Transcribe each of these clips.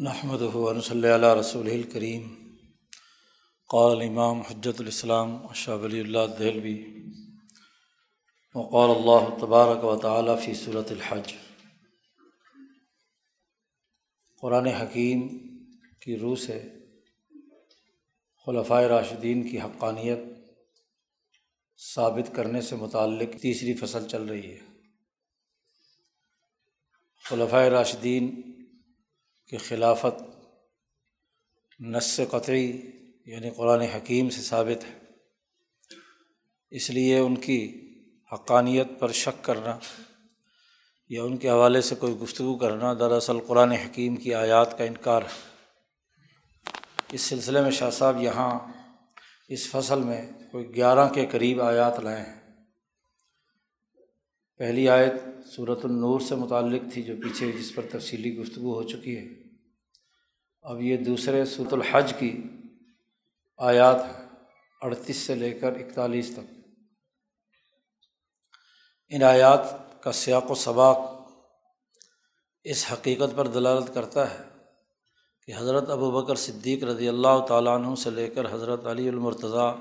نحمد صلی اللہ رسول الکریم قال امام حجت الاسلام اشہ ولی اللہ دہلوی وقال اللہ تبارک و تعالیٰ فی صورت الحج. قرآن حکیم کی روح سے خلفۂ راشدین کی حقانیت ثابت کرنے سے متعلق تیسری فصل چل رہی ہے۔ خلفۂ راشدین کی خلافت نس قطعی یعنی قرآن حکیم سے ثابت ہے۔ اس لیے ان کی حقانیت پر شک کرنا یا ان کے حوالے سے کوئی گفتگو کرنا دراصل قرآن حکیم کی آیات کا انکار ہے۔ اس سلسلے میں شاہ صاحب یہاں اس فصل میں کوئی گیارہ کے قریب آیات لائے ہیں۔ پہلی آیت صورت النور سے متعلق تھی جو پیچھے جس پر تفصیلی گفتگو ہو چکی ہے۔ اب یہ دوسرے صورت الحج کی آیات اڑتیس سے لے کر اکتالیس تک۔ ان آیات کا سیاق و سباق اس حقیقت پر دلالت کرتا ہے کہ حضرت ابو بکر صدیق رضی اللہ تعالیٰ عنہ سے لے کر حضرت علی المرتضیٰ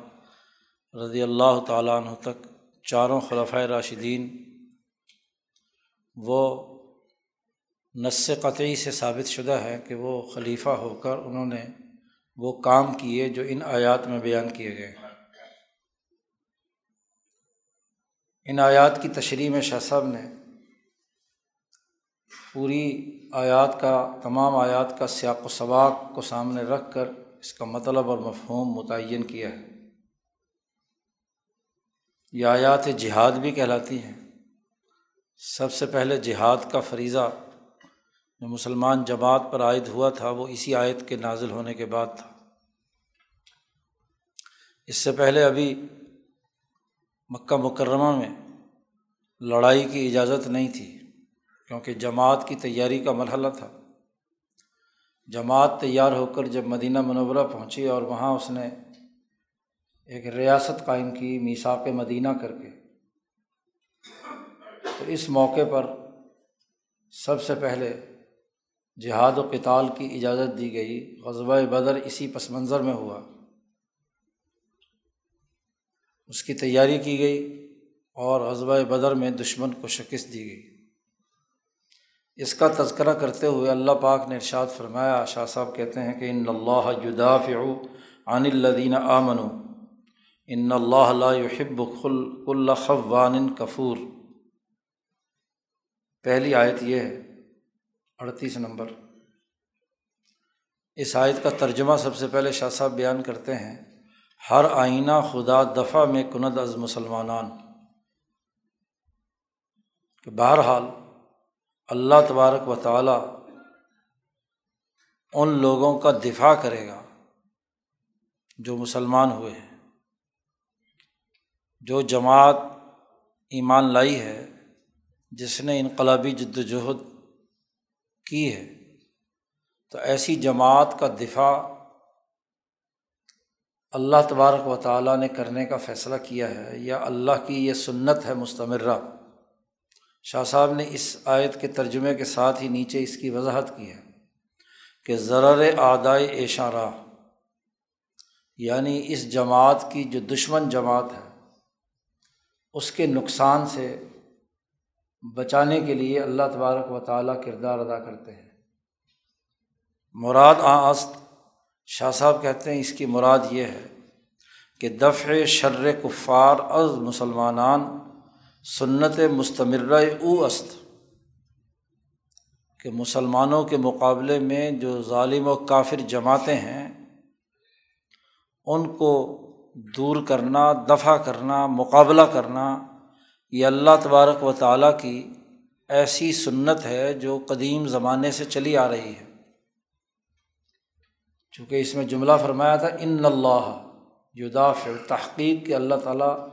رضی اللہ تعالیٰ عنہ تک چاروں خلفۂ راشدین وہ نس قطعی سے ثابت شدہ ہے کہ وہ خلیفہ ہو کر انہوں نے وہ کام کیے جو ان آیات میں بیان کیے گئے ان آیات کی تشریح میں شاہ صاحب نے پوری آیات کا، تمام آیات کا سیاق و سباق کو سامنے رکھ کر اس کا مطلب اور مفہوم متعین کیا ہے۔ یہ آیات جہاد بھی کہلاتی ہیں۔ سب سے پہلے جہاد کا فریضہ جو مسلمان جماعت پر عائد ہوا تھا، وہ اسی آیت کے نازل ہونے کے بعد تھا۔ اس سے پہلے ابھی مکہ مکرمہ میں لڑائی کی اجازت نہیں تھی، کیونکہ جماعت کی تیاری کا مرحلہ تھا۔ جماعت تیار ہو کر جب مدینہ منورہ پہنچی اور وہاں اس نے ایک ریاست قائم کی میساک مدینہ کر کے۔ تو اس موقع پر سب سے پہلے جہاد و کتال کی اجازت دی گئی۔ غزبۂ بدر اسی پس منظر میں ہوا۔ اس کی تیاری کی گئی اور غزبۂ بدر میں دشمن کو شکست دی گئی۔ اس کا تذکرہ کرتے ہوئے اللہ پاک نے ارشاد فرمایا، شاہ صاحب کہتے ہیں کہ ان اللہ جداف عن الدین آمن ان اللہ يحب خل خوان کفور۔ پہلی آیت یہ ہے، اڑتیس نمبر۔ اس آیت کا ترجمہ سب سے پہلے شاہ صاحب بیان کرتے ہیں، ہر آئینہ خدا دفعہ میں کند از مسلمانان۔ کہ بہرحال اللہ تبارک و تعالیٰ ان لوگوں کا دفاع کرے گا جو مسلمان ہوئے ہیں۔ جو جماعت ایمان لائی ہے جس نے انقلابی جد وجہد کی ہے، تو ایسی جماعت کا دفاع اللہ تبارک و تعالیٰ نے کرنے کا فیصلہ کیا ہے یا اللہ کی یہ سنت ہے مستمرہ؟ شاہ صاحب نے اس آیت کے ترجمے کے ساتھ ہی نیچے اس کی وضاحت کی ہے کہ ضرر آدائے اشارہ یعنی اس جماعت کی جو دشمن جماعت ہے، اس کے نقصان سے بچانے کے لیے اللہ تبارک و تعالیٰ کردار ادا کرتے ہیں۔ مراد آست، شاہ صاحب کہتے ہیں اس کی مراد یہ ہے کہ دفع شر کفار از مسلمانان سنت مستمرہ او است کہ مسلمانوں کے مقابلے میں جو ظالم و کافر جماعتیں ہیں، ان کو دور کرنا دفاع کرنا، مقابلہ کرنا یہ اللہ تبارک و تعالیٰ کی ایسی سنت ہے جو قدیم زمانے سے چلی آ رہی ہے۔ چونکہ اس میں جملہ فرمایا تھا، ان اللہ یداف تحقیق کہ اللہ تعالیٰ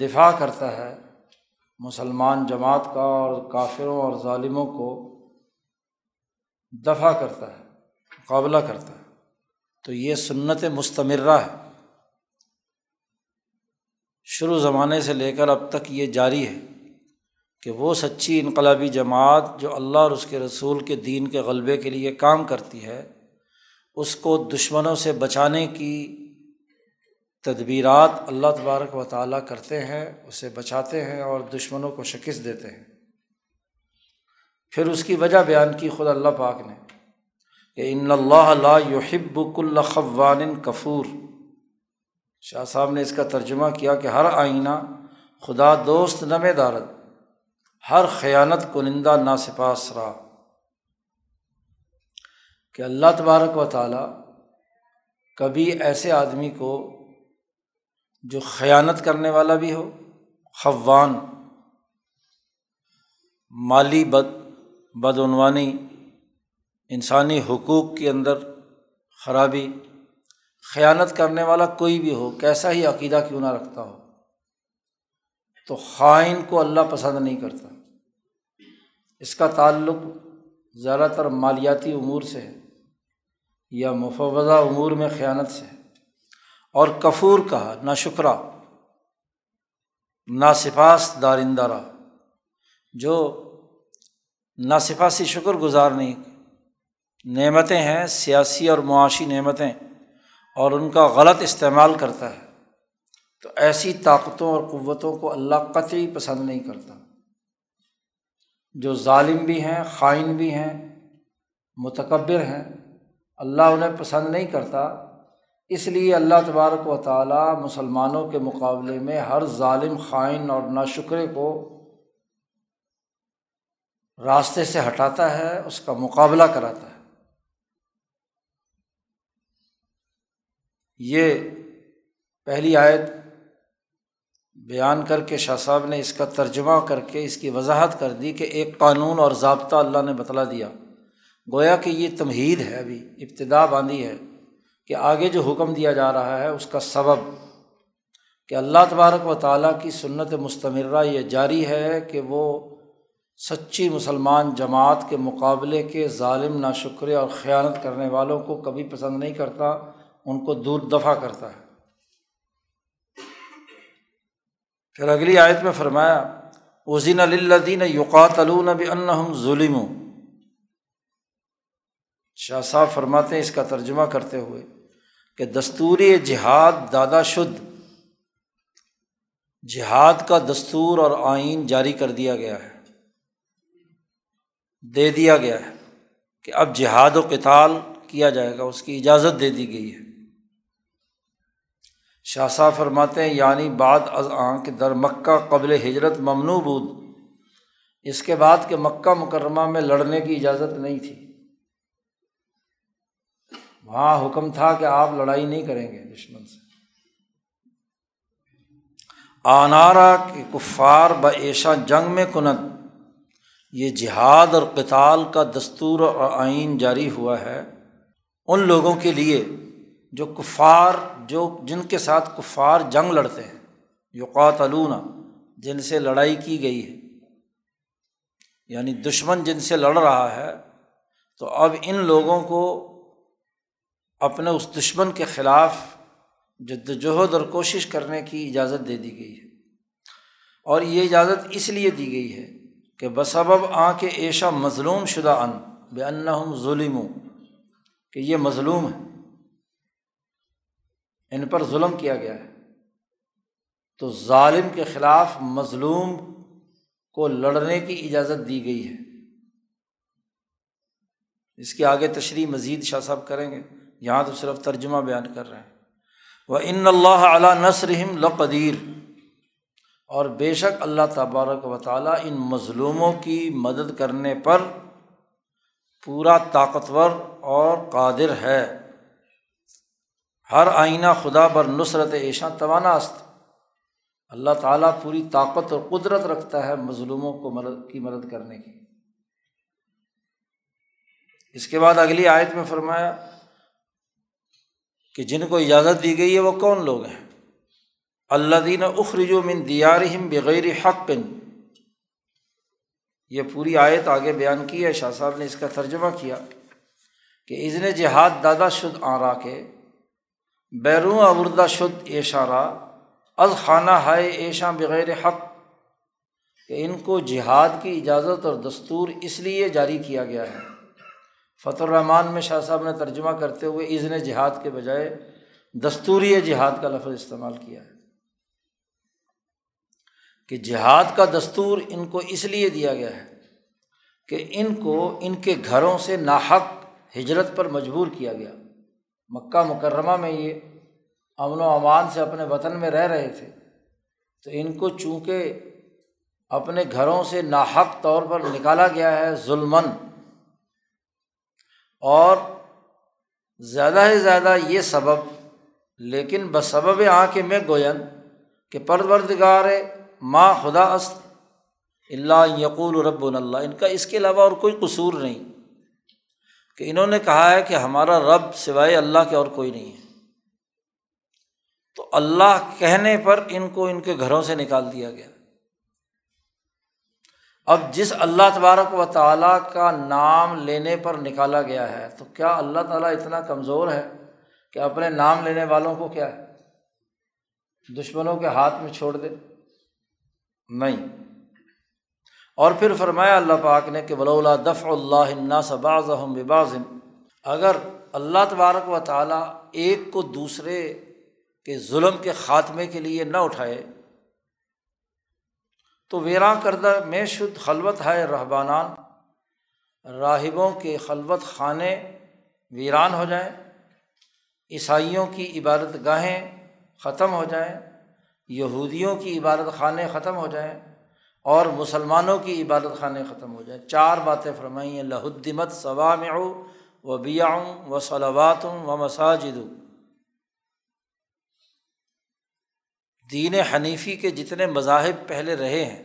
دفاع کرتا ہے مسلمان جماعت کا اور کافروں اور ظالموں کو دفاع کرتا ہے، مقابلہ کرتا ہے۔ تو یہ سنت مستمرہ ہے۔ شروع زمانے سے لے کر اب تک یہ جاری ہے کہ وہ سچی انقلابی جماعت جو اللہ اور اس کے رسول کے دین کے غلبے کے لیے کام کرتی ہے، اس کو دشمنوں سے بچانے کی تدبیرات اللہ تبارک و تعالیٰ کرتے ہیں، اسے بچاتے ہیں اور دشمنوں کو شکست دیتے ہیں۔ پھر اس کی وجہ بیان کی خود اللہ پاک نے کہ ان اللہ یحب کل خوان کفور شاہ صاحب نے اس کا ترجمہ کیا کہ ہر آئینہ خدا دوست نم دارت ہر خیانت کنندہ نا سپاس را کہ اللہ تبارک و تعالیٰ کبھی ایسے آدمی کو جو خیانت کرنے والا بھی ہو، خوان، مالی بد، بدعنوانی، انسانی حقوق کے اندر خرابی خیانت کرنے والا کوئی بھی ہو، کیسا ہی عقیدہ کیوں نہ رکھتا ہو۔ تو خائن کو اللہ پسند نہیں کرتا۔ اس کا تعلق زیادہ تر مالیاتی امور سے ہے یا مفوضہ امور میں خیانت سے ہے۔ اور کفور کہا نہ شکرا نہ سپاس دارندارہ جو نہ سپاسی شکر گزار نہیں، نعمتیں ہیں، سیاسی اور معاشی نعمتیں۔ اور ان کا غلط استعمال کرتا ہے۔ تو ایسی طاقتوں اور قوتوں کو اللہ قطعی پسند نہیں کرتا۔ جو ظالم بھی ہیں، خائن بھی ہیں، متکبر ہیں، اللہ انہیں پسند نہیں کرتا۔ اس لیے اللہ تبارک و تعالیٰ مسلمانوں کے مقابلے میں ہر ظالم، خائن اور ناشکرے کو راستے سے ہٹاتا ہے، اس کا مقابلہ کراتا ہے۔ یہ پہلی آیت بیان کر کے شاہ صاحب نے اس کا ترجمہ کر کے اس کی وضاحت کر دی کہ ایک قانون اور ضابطہ اللہ نے بتلا دیا۔ گویا کہ یہ تمہید ہے ابھی، ابتدا باندھی ہے کہ آگے جو حکم دیا جا رہا ہے اس کا سبب کہ اللہ تبارک و تعالیٰ کی سنت مستمرہ یہ جاری ہے کہ وہ سچی مسلمان جماعت کے مقابلے کے ظالم نا اور خیانت کرنے والوں کو کبھی پسند نہیں کرتا۔ ان کو دور دفاع کرتا ہے۔ پھر اگلی آیت میں فرمایا وزین الدین یوقات بھی ان ظلم شاہ صاحب فرماتے ہیں اس کا ترجمہ کرتے ہوئے کہ دستوری جہاد دادا شدھ، جہاد کا دستور اور آئین جاری کر دیا گیا ہے۔ دے دیا گیا ہے کہ اب جہاد و کتال کیا جائے گا، اس کی اجازت دے دی گئی ہے۔ شاہ صاحب فرماتے ہیں یعنی بعد از آن کہ در مکہ قبل ہجرت ممنوع بود۔ اس کے بعد کہ مکہ مکرمہ میں لڑنے کی اجازت نہیں تھی۔ وہاں حکم تھا کہ آپ لڑائی نہیں کریں گے دشمن سے۔ آنارا کے کفار ب ایشا جنگ میں کنت۔ یہ جہاد اور کتال کا دستور اور آئین جاری ہوا ہے۔ ان لوگوں کے لیے جو کفار، جو جن کے ساتھ کفار جنگ لڑتے ہیں یوقات جن سے لڑائی کی گئی ہے۔ یعنی دشمن جن سے لڑ رہا ہے، تو اب ان لوگوں کو اپنے اس دشمن کے خلاف جد وجہد اور کوشش کرنے کی اجازت دے دی گئی ہے۔ اور یہ اجازت اس لیے دی گئی ہے کہ بسبب آ کے ایشا مظلوم شدہ ان، بے ان ظلم کہ یہ مظلوم ہے ان پر ظلم کیا گیا ہے۔ تو ظالم کے خلاف مظلوم کو لڑنے کی اجازت دی گئی ہے۔ اس کے آگے تشریح مزید شاہ صاحب کریں گے۔ یہاں تو صرف ترجمہ بیان کر رہے ہیں۔ وہ ان اللہ علیہ نصرحم لقدیر۔ اور بے شک اللہ تبارک و تعالیٰ ان مظلوموں کی مدد کرنے پر پورا طاقتور اور قادر ہے۔ ہر آئینہ خدا بر نصرت ایشاں توانا است۔ اللہ تعالیٰ پوری طاقت اور قدرت رکھتا ہے مظلوموں کو مدد کی مدد کرنے کی۔ اس کے بعد اگلی آیت میں فرمایا کہ جن کو اجازت دی گئی ہے وہ کون لوگ ہیں؟ اللہ دین اخرج من دیارہم بغیر حق۔ پن یہ پوری آیت آگے بیان کی ہے، شاہ صاحب نے اس کا ترجمہ کیا کہ ازن جہاد دادا شد آرا کے۔ بیروں اوردہ شد ایشارہ از خانہ ہائے ایشاں بغیر حق، کہ ان کو جہاد کی اجازت اور دستور اس لیے جاری کیا گیا ہے۔ فتح الرحمٰن میں شاہ صاحب نے ترجمہ کرتے ہوئے عزن جہاد کے بجائے دستوری جہاد کا لفظ استعمال کیا ہے۔ کہ جہاد کا دستور ان کو اس لیے دیا گیا ہے کہ ان کو ان کے گھروں سے ناحق ہجرت پر مجبور کیا گیا۔ مکہ مکرمہ میں یہ امن و امان سے اپنے وطن میں رہ رہے تھے، تو ان کو چونکہ اپنے گھروں سے ناحق طور پر نکالا گیا ہے ظلمن اور زیادہ سے زیادہ یہ سبب، لیکن بسبب آ کے میں گوین کہ پروردگار ماں خدا است اللہ یقول رب اللہ، ان کا اس کے علاوہ اور کوئی قصور نہیں۔ کہ انہوں نے کہا ہے کہ ہمارا رب سوائے اللہ کے اور کوئی نہیں ہے۔ تو اللہ کہنے پر ان کو ان کے گھروں سے نکال دیا گیا۔ اب جس اللہ تبارک و تعالیٰ کا نام لینے پر نکالا گیا ہے، تو کیا اللہ تعالیٰ اتنا کمزور ہے کہ اپنے نام لینے والوں کو کیا ہے؟ دشمنوں کے ہاتھ میں چھوڑ دے؟ نہیں۔ اور پھر فرمایا اللہ پاک نے کہ ولا دف اللہ سباز بباز اگر اللہ تبارک و تعالیٰ ایک کو دوسرے کے ظلم کے خاتمے کے لیے نہ اٹھائے، تو ویراں کردہ میں شدھ خلوت ہے رہبانان، راہبوں کے خلوت خانے ویران ہو جائیں، عیسائیوں کی عبادت گاہیں ختم ہو جائیں، یہودیوں کی عبادت خانے ختم ہو جائیں اور مسلمانوں کی عبادت خانے ختم ہو جائیں چار باتیں فرمائی ہیں، لہدمت ثوام و بیاؤں و صلواتوں و مساجد۔ دین حنیفی کے جتنے مذاہب پہلے رہے ہیں،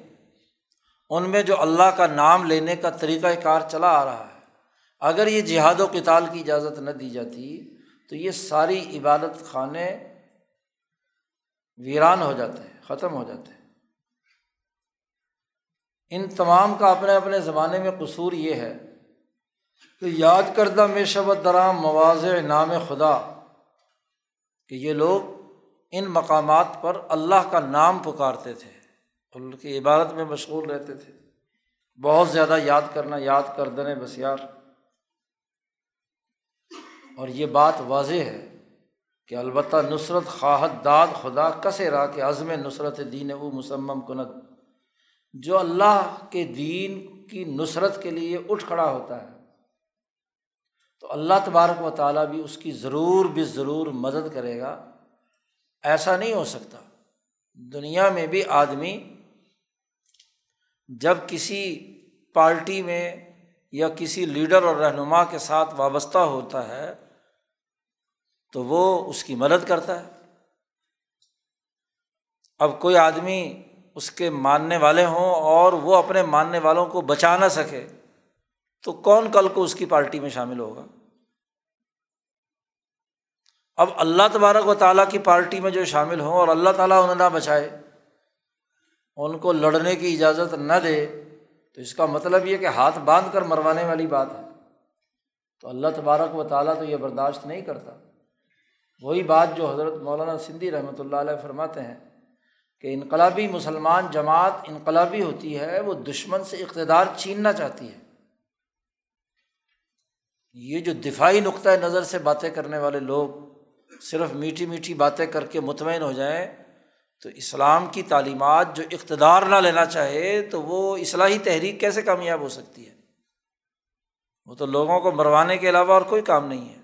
ان میں جو اللہ کا نام لینے کا طریقۂ کار چلا آ رہا ہے، اگر یہ جہاد و کتال کی اجازت نہ دی جاتی، تو یہ ساری عبادت خانے ویران ہو جاتے ہیں، ختم ہو جاتے ہیں۔ ان تمام کا اپنے اپنے زمانے میں قصور یہ ہے کہ یاد کردہ میں شبت درام مواضع نام خدا کہ یہ لوگ ان مقامات پر اللہ کا نام پکارتے تھے ان کی عبادت میں مشغول رہتے تھے۔ بہت زیادہ یاد کرنا، یاد کر دینے بس یار اور یہ بات واضح ہے کہ البتہ نصرت خواہد داد خدا کسے را کہ عزم نصرت دین او مسمم کنت جو اللہ کے دین کی نصرت کے لیے اٹھ کھڑا ہوتا ہے، تو اللہ تبارک و تعالیٰ بھی اس کی ضرور بھی ضرور مدد کرے گا۔ ایسا نہیں ہو سکتا۔ دنیا میں بھی آدمی جب کسی پارٹی میں یا کسی لیڈر اور رہنما کے ساتھ وابستہ ہوتا ہے، تو وہ اس کی مدد کرتا ہے۔ اب کوئی آدمی اس کے ماننے والے ہوں اور وہ اپنے ماننے والوں کو بچا نہ سکے، تو کون کل کو اس کی پارٹی میں شامل ہوگا؟ اب اللہ تبارک و تعالیٰ کی پارٹی میں جو شامل ہوں اور اللہ تعالیٰ انہیں نہ بچائے، ان کو لڑنے کی اجازت نہ دے، تو اس کا مطلب یہ کہ ہاتھ باندھ کر مروانے والی بات ہے۔ تو اللہ تبارک و تعالیٰ تو یہ برداشت نہیں کرتا۔ وہی بات جو حضرت مولانا سندھی رحمۃ اللہ علیہ فرماتے ہیں کہ انقلابی مسلمان جماعت انقلابی ہوتی ہے، وہ دشمن سے اقتدار چھیننا چاہتی ہے۔ یہ جو دفاعی نقطۂ نظر سے باتیں کرنے والے لوگ صرف میٹھی میٹھی باتیں کر کے مطمئن ہو جائیں، تو اسلام کی تعلیمات جو اقتدار نہ لینا چاہے، تو وہ اصلاحی تحریک کیسے کامیاب ہو سکتی ہے؟ وہ تو لوگوں کو مروانے کے علاوہ اور کوئی کام نہیں ہے۔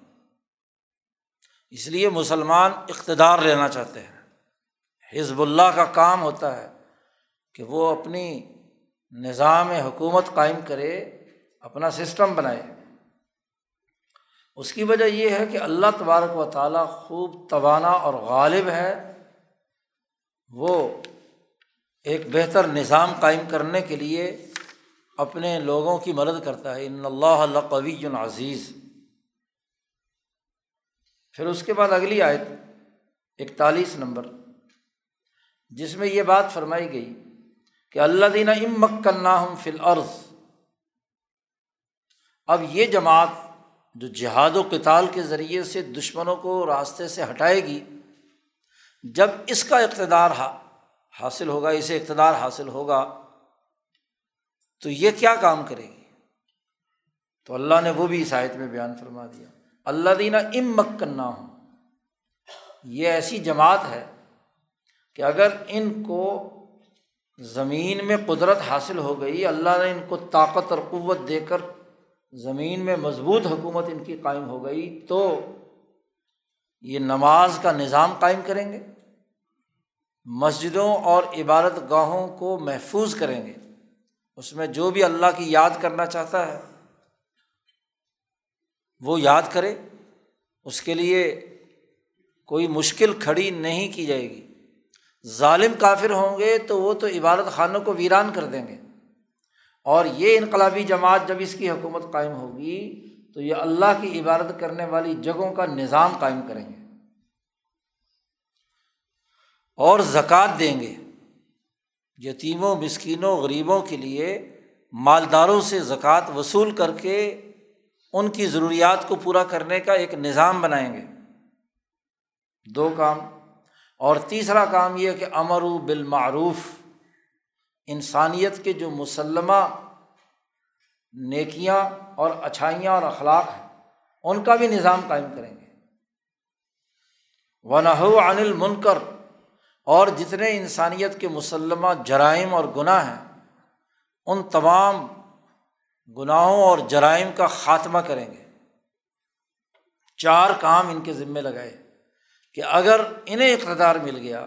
اس لیے مسلمان اقتدار لینا چاہتے ہیں۔ حزب اللہ کا کام ہوتا ہے کہ وہ اپنی نظام حکومت قائم کرے، اپنا سسٹم بنائے۔ اس کی وجہ یہ ہے کہ اللہ تبارک و تعالیٰ خوب توانا اور غالب ہے۔ وہ ایک بہتر نظام قائم کرنے کے لیے اپنے لوگوں کی مدد کرتا ہے۔ ان اللہ اللہ قوی عزیز۔ پھر اس کے بعد اگلی آیت، اکتالیس نمبر۔ جس میں یہ بات فرمائی گئی کہ اللہ دینا امک ہم فل عرض اب یہ جماعت جو جہاد و کتال کے ذریعے سے دشمنوں کو راستے سے ہٹائے گی، جب اس کا اقتدار حاصل ہوگا، اسے اقتدار حاصل ہوگا، تو یہ کیا کام کرے گی؟ تو اللہ نے وہ بھی اس آیت میں بیان فرما دیا۔ اللہ دینا ام مکنہ ہوں یہ ایسی جماعت ہے کہ اگر ان کو زمین میں قدرت حاصل ہو گئی، اللہ نے ان کو طاقت اور قوت دے کر زمین میں مضبوط حکومت ان کی قائم ہو گئی، تو یہ نماز کا نظام قائم کریں گے، مسجدوں اور عبادت گاہوں کو محفوظ کریں گے۔ اس میں جو بھی اللہ کی یاد کرنا چاہتا ہے، وہ یاد کرے۔ اس کے لیے کوئی مشکل کھڑی نہیں کی جائے گی۔ ظالم کافر ہوں گے تو وہ تو عبادت خانوں کو ویران کر دیں گے۔ اور یہ انقلابی جماعت جب اس کی حکومت قائم ہوگی تو یہ اللہ کی عبادت کرنے والی جگہوں کا نظام قائم کریں گے۔ اور زکوٰۃ دیں گے۔ یتیموں، مسکینوں، غریبوں کے لیے مالداروں سے زکوٰۃ وصول کر کے ان کی ضروریات کو پورا کرنے کا ایک نظام بنائیں گے۔ دو کام۔ اور تیسرا کام یہ کہ امر و بالمعروف، انسانیت کے جو مسلمہ نیکیاں اور اچھائیاں اور اخلاق ہیں، ان کا بھی نظام قائم کریں گے۔ ونحو عن المنکر، اور جتنے انسانیت کے مسلمہ جرائم اور گناہ ہیں، ان تمام گناہوں اور جرائم کا خاتمہ کریں گے۔ چار کام ان کے ذمے لگائے۔ کہ اگر انہیں اقتدار مل گیا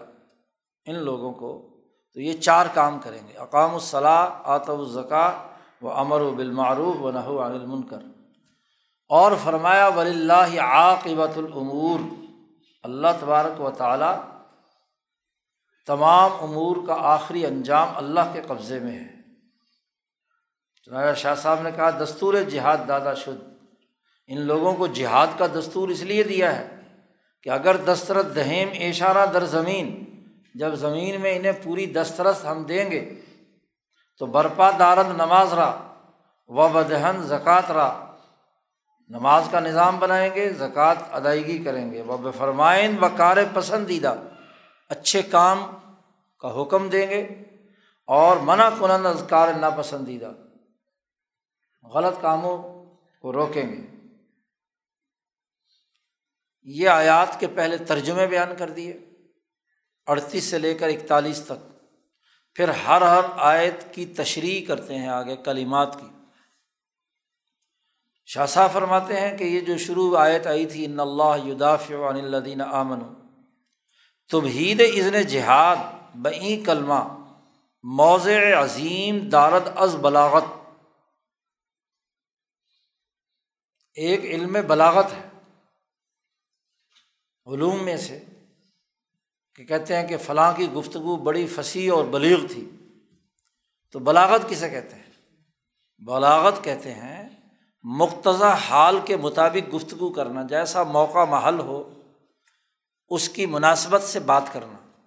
ان لوگوں کو، تو یہ چار کام کریں گے۔ اقام الصلاح آتب الزکا و امر و بالمعروف و نحو عن المنکر۔ اور فرمایا ولی اللہ عاقبۃ العمور اللہ تبارک و تعالیٰ تمام امور کا آخری انجام اللہ کے قبضے میں ہے۔ چنایا شاہ صاحب نے کہا، دستور جہاد دادا شد۔ ان لوگوں کو جہاد کا دستور اس لیے دیا ہے کہ اگر دسترت دہیم اشارہ در زمین، جب زمین میں انہیں پوری دسترس ہم دیں گے، تو برپا دارند نماز رہا و بدہن زکوٰۃ رہا نماز کا نظام بنائیں گے، زکوٰۃ ادائیگی کریں گے۔ وہ بفرمائن و کار پسندیدہ، اچھے کام کا حکم دیں گے اور منع کنند ازکار ناپسندیدہ۔ غلط کاموں کو روکیں گے۔ یہ آیات کے پہلے ترجمے بیان کر دیے، اڑتیس سے لے کر اکتالیس تک۔ پھر ہر ہر آیت کی تشریح کرتے ہیں آگے کلیمات کی۔ شاہ فرماتے ہیں کہ یہ جو شروع آیت آئی تھی، ان اللہ یداف عن الدین آمن تبحید عزن جہاد، بئی کلمہ موض عظیم، دارد از بلاغت۔ ایک علم بلاغت ہے۔ علوم میں سے کہ کہتے ہیں کہ فلاں کی گفتگو بڑی فصیح اور بلیغ تھی۔ تو بلاغت کسے کہتے ہیں؟ بلاغت کہتے ہیں مقتضا حال کے مطابق گفتگو کرنا، جیسا موقع محل ہو، اس کی مناسبت سے بات کرنا۔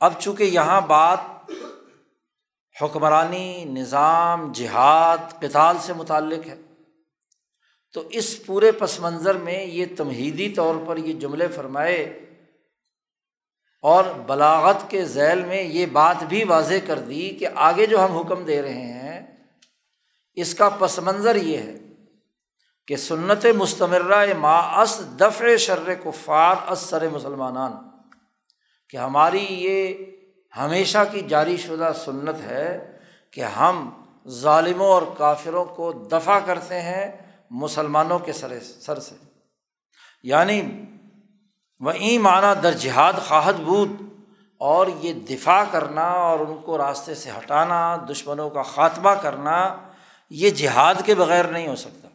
اب چونکہ یہاں بات حکمرانی، نظام، جہاد کتال سے متعلق ہے تو اس پورے پس منظر میں یہ تمہیدی طور پر یہ جملے فرمائے اور بلاغت کے ذیل میں یہ بات بھی واضح کر دی کہ آگے جو ہم حکم دے رہے ہیں، اس کا پس منظر یہ ہے کہ سنت مستمرہ ما اس دفع شر کفار اس سر مسلمان کہ ہماری یہ ہمیشہ کی جاری شدہ سنت ہے کہ ہم ظالموں اور کافروں کو دفاع کرتے ہیں مسلمانوں کے سر سر سے۔ یعنی وہیں معنی در جہاد خواہد بود اور یہ دفاع کرنا اور ان کو راستے سے ہٹانا، دشمنوں کا خاتمہ کرنا، یہ جہاد کے بغیر نہیں ہو سکتا۔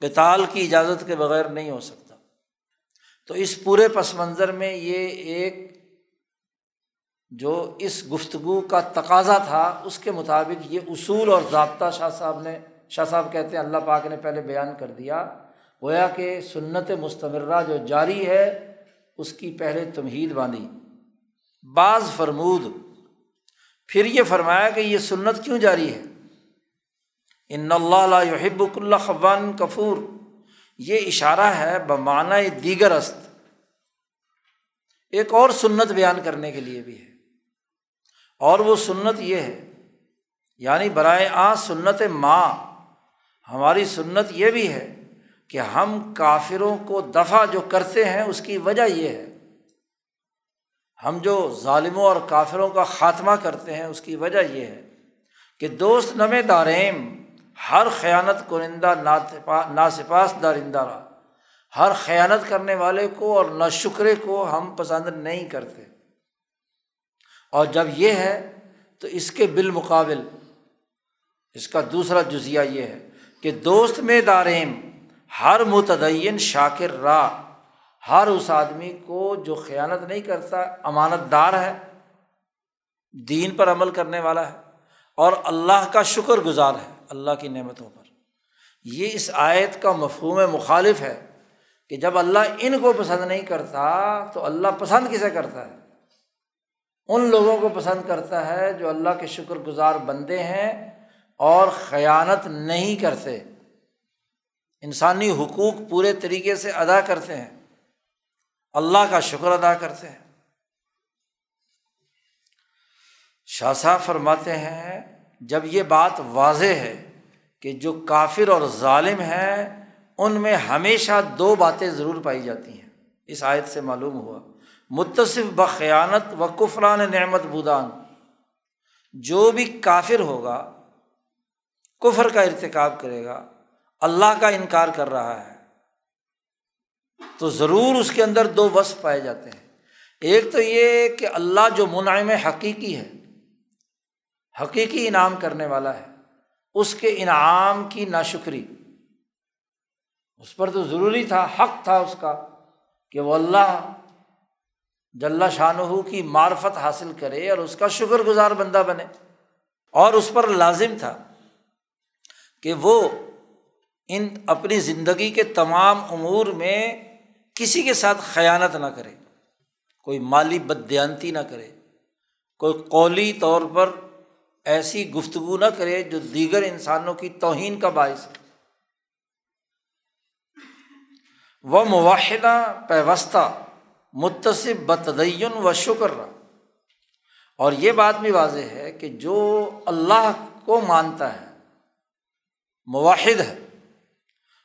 کتال کی اجازت کے بغیر نہیں ہو سکتا۔ تو اس پورے پس منظر میں یہ ایک جو اس گفتگو کا تقاضا تھا، اس کے مطابق یہ اصول اور ضابطہ شاہ صاحب نے شاہ صاحب کہتے ہیں اللہ پاک نے پہلے بیان کر دیا، گویا کہ سنت مستمرہ جو جاری ہے، اس کی پہلے تمہید باندھی۔ بعض فرمود، پھر یہ فرمایا کہ یہ سنت کیوں جاری ہے؟ ان اللہ یحب اللہ خوان کفور۔ یہ اشارہ ہے بمانۂ دیگر است۔ ایک اور سنت بیان کرنے کے لیے بھی ہے۔ اور وہ سنت یہ ہے یعنی برائے آ سنت ماں ہماری سنت یہ بھی ہے کہ ہم کافروں کو دفاع جو کرتے ہیں، اس کی وجہ یہ ہے۔ ہم جو ظالموں اور کافروں کا خاتمہ کرتے ہیں، اس کی وجہ یہ ہے کہ دوست نم داریم ہر خیانت کنندہ ناسپاس دارندہ رہا۔ ہر خیانت کرنے والے کو اور نہ شکرے کو ہم پسند نہیں کرتے۔ اور جب یہ ہے تو اس کے بالمقابل اس کا دوسرا جزیہ یہ ہے۔ کہ دوست میں داریم، ہر متدین شاکر راہ ہر اس آدمی کو جو خیانت نہیں کرتا، امانت دار ہے، دین پر عمل کرنے والا ہے، اور اللہ کا شکر گزار ہے، اللہ کی نعمتوں پر۔ یہ اس آیت کا مفہوم مخالف ہے کہ جب اللہ ان کو پسند نہیں کرتا، تو اللہ پسند کسے کرتا ہے؟ ان لوگوں کو پسند کرتا ہے جو اللہ کے شکر گزار بندے ہیں اور خیانت نہیں کرتے۔ انسانی حقوق پورے طریقے سے ادا کرتے ہیں۔ اللہ کا شکر ادا کرتے ہیں۔ شاہ صاحب فرماتے ہیں، جب یہ بات واضح ہے کہ جو کافر اور ظالم ہیں، ان میں ہمیشہ دو باتیں ضرور پائی جاتی ہیں۔ اس آیت سے معلوم ہوا، متصف بخیانت و کفران نعمت بودان۔ جو بھی کافر ہوگا کفر کا ارتکاب کرے گا، اللہ کا انکار کر رہا ہے، تو ضرور اس کے اندر دو وصف پائے جاتے ہیں۔ ایک تو یہ کہ اللہ جو منعم حقیقی ہے، حقیقی انعام کرنے والا ہے، اس کے انعام کی ناشکری۔ اس پر تو ضروری تھا، حق تھا اس کا، کہ وہ اللہ جل شاہ کی معرفت حاصل کرے اور اس کا شکر گزار بندہ بنے۔ اور اس پر لازم تھا کہ وہ ان اپنی زندگی کے تمام امور میں کسی کے ساتھ خیانت نہ کرے، کوئی مالی بدیانتی نہ کرے، کوئی قولی طور پر ایسی گفتگو نہ کرے جو دیگر انسانوں کی توہین کا باعث ہے وہ مواحدہ، پیوستہ متصب بتدین و شکر رہا۔ اور یہ بات بھی واضح ہے کہ جو اللہ کو مانتا ہے مواحد ہے۔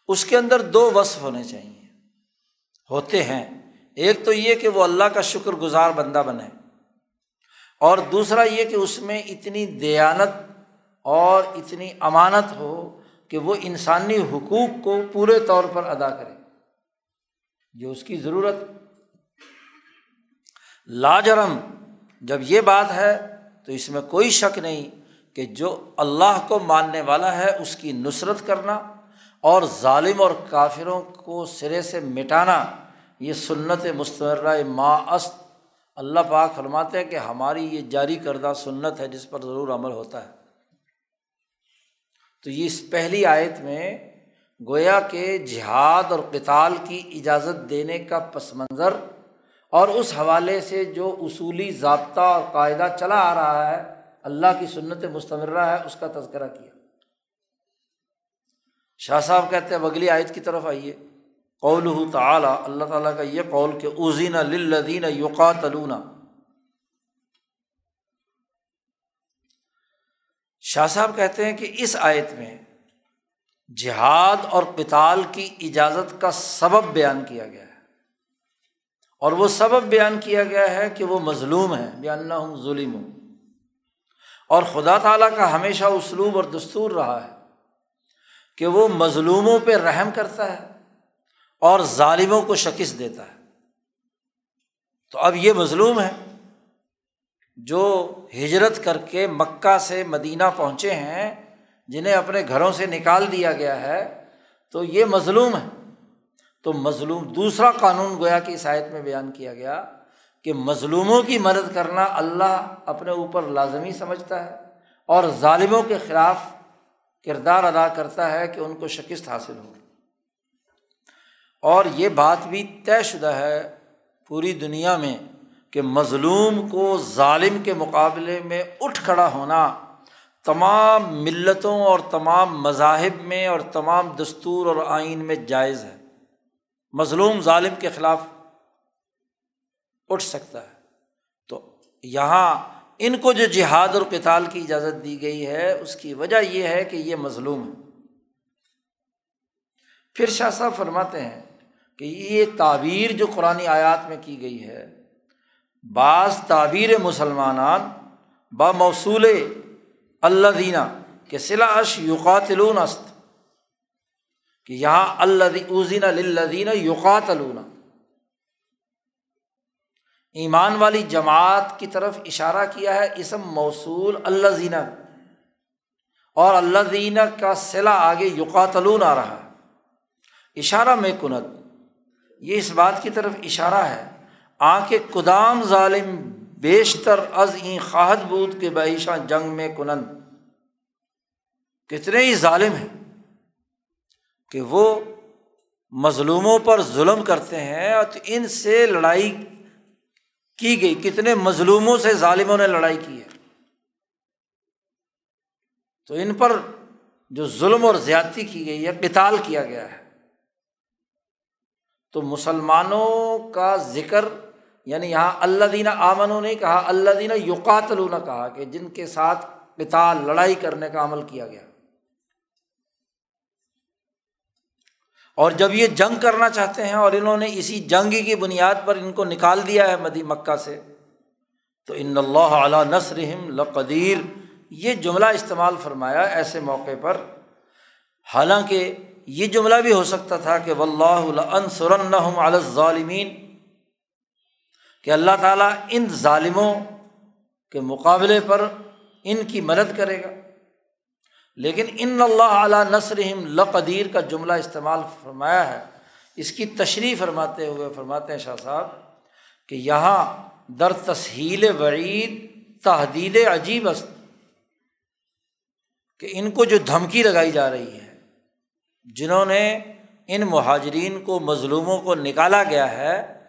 اس کے اندر دو وصف ہونے چاہیے۔ ہوتے ہیں۔ ایک تو یہ کہ وہ اللہ کا شکر گزار بندہ بنے۔ اور دوسرا یہ کہ اس میں اتنی دیانت اور اتنی امانت ہو کہ وہ انسانی حقوق کو پورے طور پر ادا کرے۔ جو اس کی ضرورت۔ لاجرم، جب یہ بات ہے تو اس میں کوئی شک نہیں۔ کہ جو اللہ کو ماننے والا ہے اس کی نصرت کرنا اور ظالم اور کافروں کو سرے سے مٹانا، یہ سنت مستمرہ ما است اللہ پاک فرماتے ہیں کہ ہماری یہ جاری کردہ سنت ہے جس پر ضرور عمل ہوتا ہے۔ تو یہ اس پہلی آیت میں گویا کے جہاد اور کتال کی اجازت دینے کا پس منظر اور اس حوالے سے جو اصولی ضابطہ اور قاعدہ چلا آ رہا ہے اللہ کی سنت مستمرہ ہے، اس کا تذکرہ کیا۔ شاہ صاحب کہتے ہیں، اگلی آیت کی طرف آئیے۔ قول تعلیٰ اللہ تعالیٰ کا یہ قول کہ اوزین للدین یوقا تلونا شاہ صاحب کہتے ہیں کہ اس آیت میں جہاد اور پتال کی اجازت کا سبب بیان کیا گیا ہے۔ اور وہ سبب بیان کیا گیا ہے کہ وہ مظلوم ہے بیان ہوں ظلم ہوں اور خدا تعالیٰ کا ہمیشہ اسلوب اور دستور رہا ہے کہ وہ مظلوموں پہ رحم کرتا ہے اور ظالموں کو شکست دیتا ہے۔ تو اب یہ مظلوم ہے جو ہجرت کر کے مکہ سے مدینہ پہنچے ہیں، جنہیں اپنے گھروں سے نکال دیا گیا ہے، تو یہ مظلوم ہے تو مظلوم، دوسرا قانون گویا کہ عیسائیت میں بیان کیا گیا کہ مظلوموں کی مدد کرنا اللہ اپنے اوپر لازمی سمجھتا ہے اور ظالموں کے خلاف کردار ادا کرتا ہے کہ ان کو شکست حاصل ہو۔ اور یہ بات بھی طے شدہ ہے پوری دنیا میں کہ مظلوم کو ظالم کے مقابلے میں اٹھ کھڑا ہونا تمام ملتوں اور تمام مذاہب میں اور تمام دستور اور آئین میں جائز ہے۔ مظلوم ظالم کے خلاف اٹھ سکتا ہے۔ تو یہاں ان کو جو جہاد اور کتال کی اجازت دی گئی ہے، اس کی وجہ یہ ہے کہ یہ مظلوم ہے پھر شاہ صاحب فرماتے ہیں کہ یہ تعبیر جو قرآن آیات میں کی گئی ہے، بعض تعبیر مسلمان با موصول اللہ دینا کہ سلا اش یوقاتلون است، کہ یہاں اللہ اوزین للذین یوقاتلون ایمان والی جماعت کی طرف اشارہ کیا ہے، اسم موصول اللہ زینہ اور اللہ زینہ کا سلا آگے یوقاتلون آ رہا۔ ہے اشارہ میں کنت، یہ اس بات کی طرف اشارہ ہے آنکھ قدام ظالم بیشتر از این خواہد بود کے بعیشہ جنگ میں کنند کتنے ہی ظالم ہیں کہ وہ مظلوموں پر ظلم کرتے ہیں اور ان سے لڑائی کی گئی کتنے مظلوموں سے ظالموں نے لڑائی کی ہے۔ تو ان پر جو ظلم اور زیادتی کی گئی ہے پتال کیا گیا ہے۔ تو مسلمانوں کا ذکر یعنی یہاں اللہ دینا آمنوں نے کہا اللہ دینا یوقاتلو نے کہا کہ جن کے ساتھ پتال لڑائی کرنے کا عمل کیا گیا۔ اور جب یہ جنگ کرنا چاہتے ہیں اور انہوں نے اسی جنگ کی بنیاد پر ان کو نکال دیا ہے مدی مکہ سے، تو ان اللہ علیہ نصرحم لقدیر۔ یہ جملہ استعمال فرمایا ایسے موقع پر۔ حالانکہ یہ جملہ بھی ہو سکتا تھا کہ و اللہ ظالمین کہ اللہ تعالیٰ ان ظالموں کے مقابلے پر ان کی مدد کرے گا۔ لیکن ان اللہ اعلیٰ نصرحم لقدیر کا جملہ استعمال فرمایا ہے۔ اس کی تشریح فرماتے ہوئے فرماتے ہیں شاہ صاحب کہ یہاں در تسہیل وعید تحدید عجیب است۔ کہ ان کو جو دھمکی لگائی جا رہی ہے، جنہوں نے ان مہاجرین کو، مظلوموں کو نکالا گیا ہے،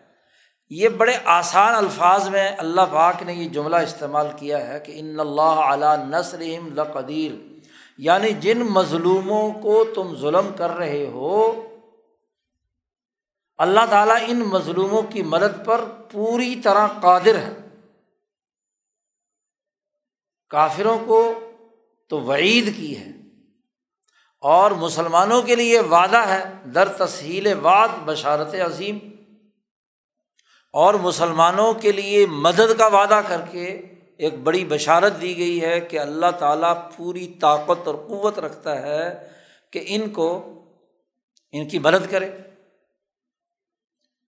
یہ بڑے آسان الفاظ میں اللہ پاک نے یہ جملہ استعمال کیا ہے کہ ان اللہ علیہ نصرم لقدیر۔ یعنی جن مظلوموں کو تم ظلم کر رہے ہو، اللہ تعالیٰ ان مظلوموں کی مدد پر پوری طرح قادر ہے۔ کافروں کو تو وعید کی ہے اور مسلمانوں کے لیے وعدہ ہے، در تسہیل وعد، بشارت عظیم۔ اور مسلمانوں کے لیے مدد کا وعدہ کر کے ایک بڑی بشارت دی گئی ہے کہ اللہ تعالیٰ پوری طاقت اور قوت رکھتا ہے کہ ان کو ان کی مدد کرے۔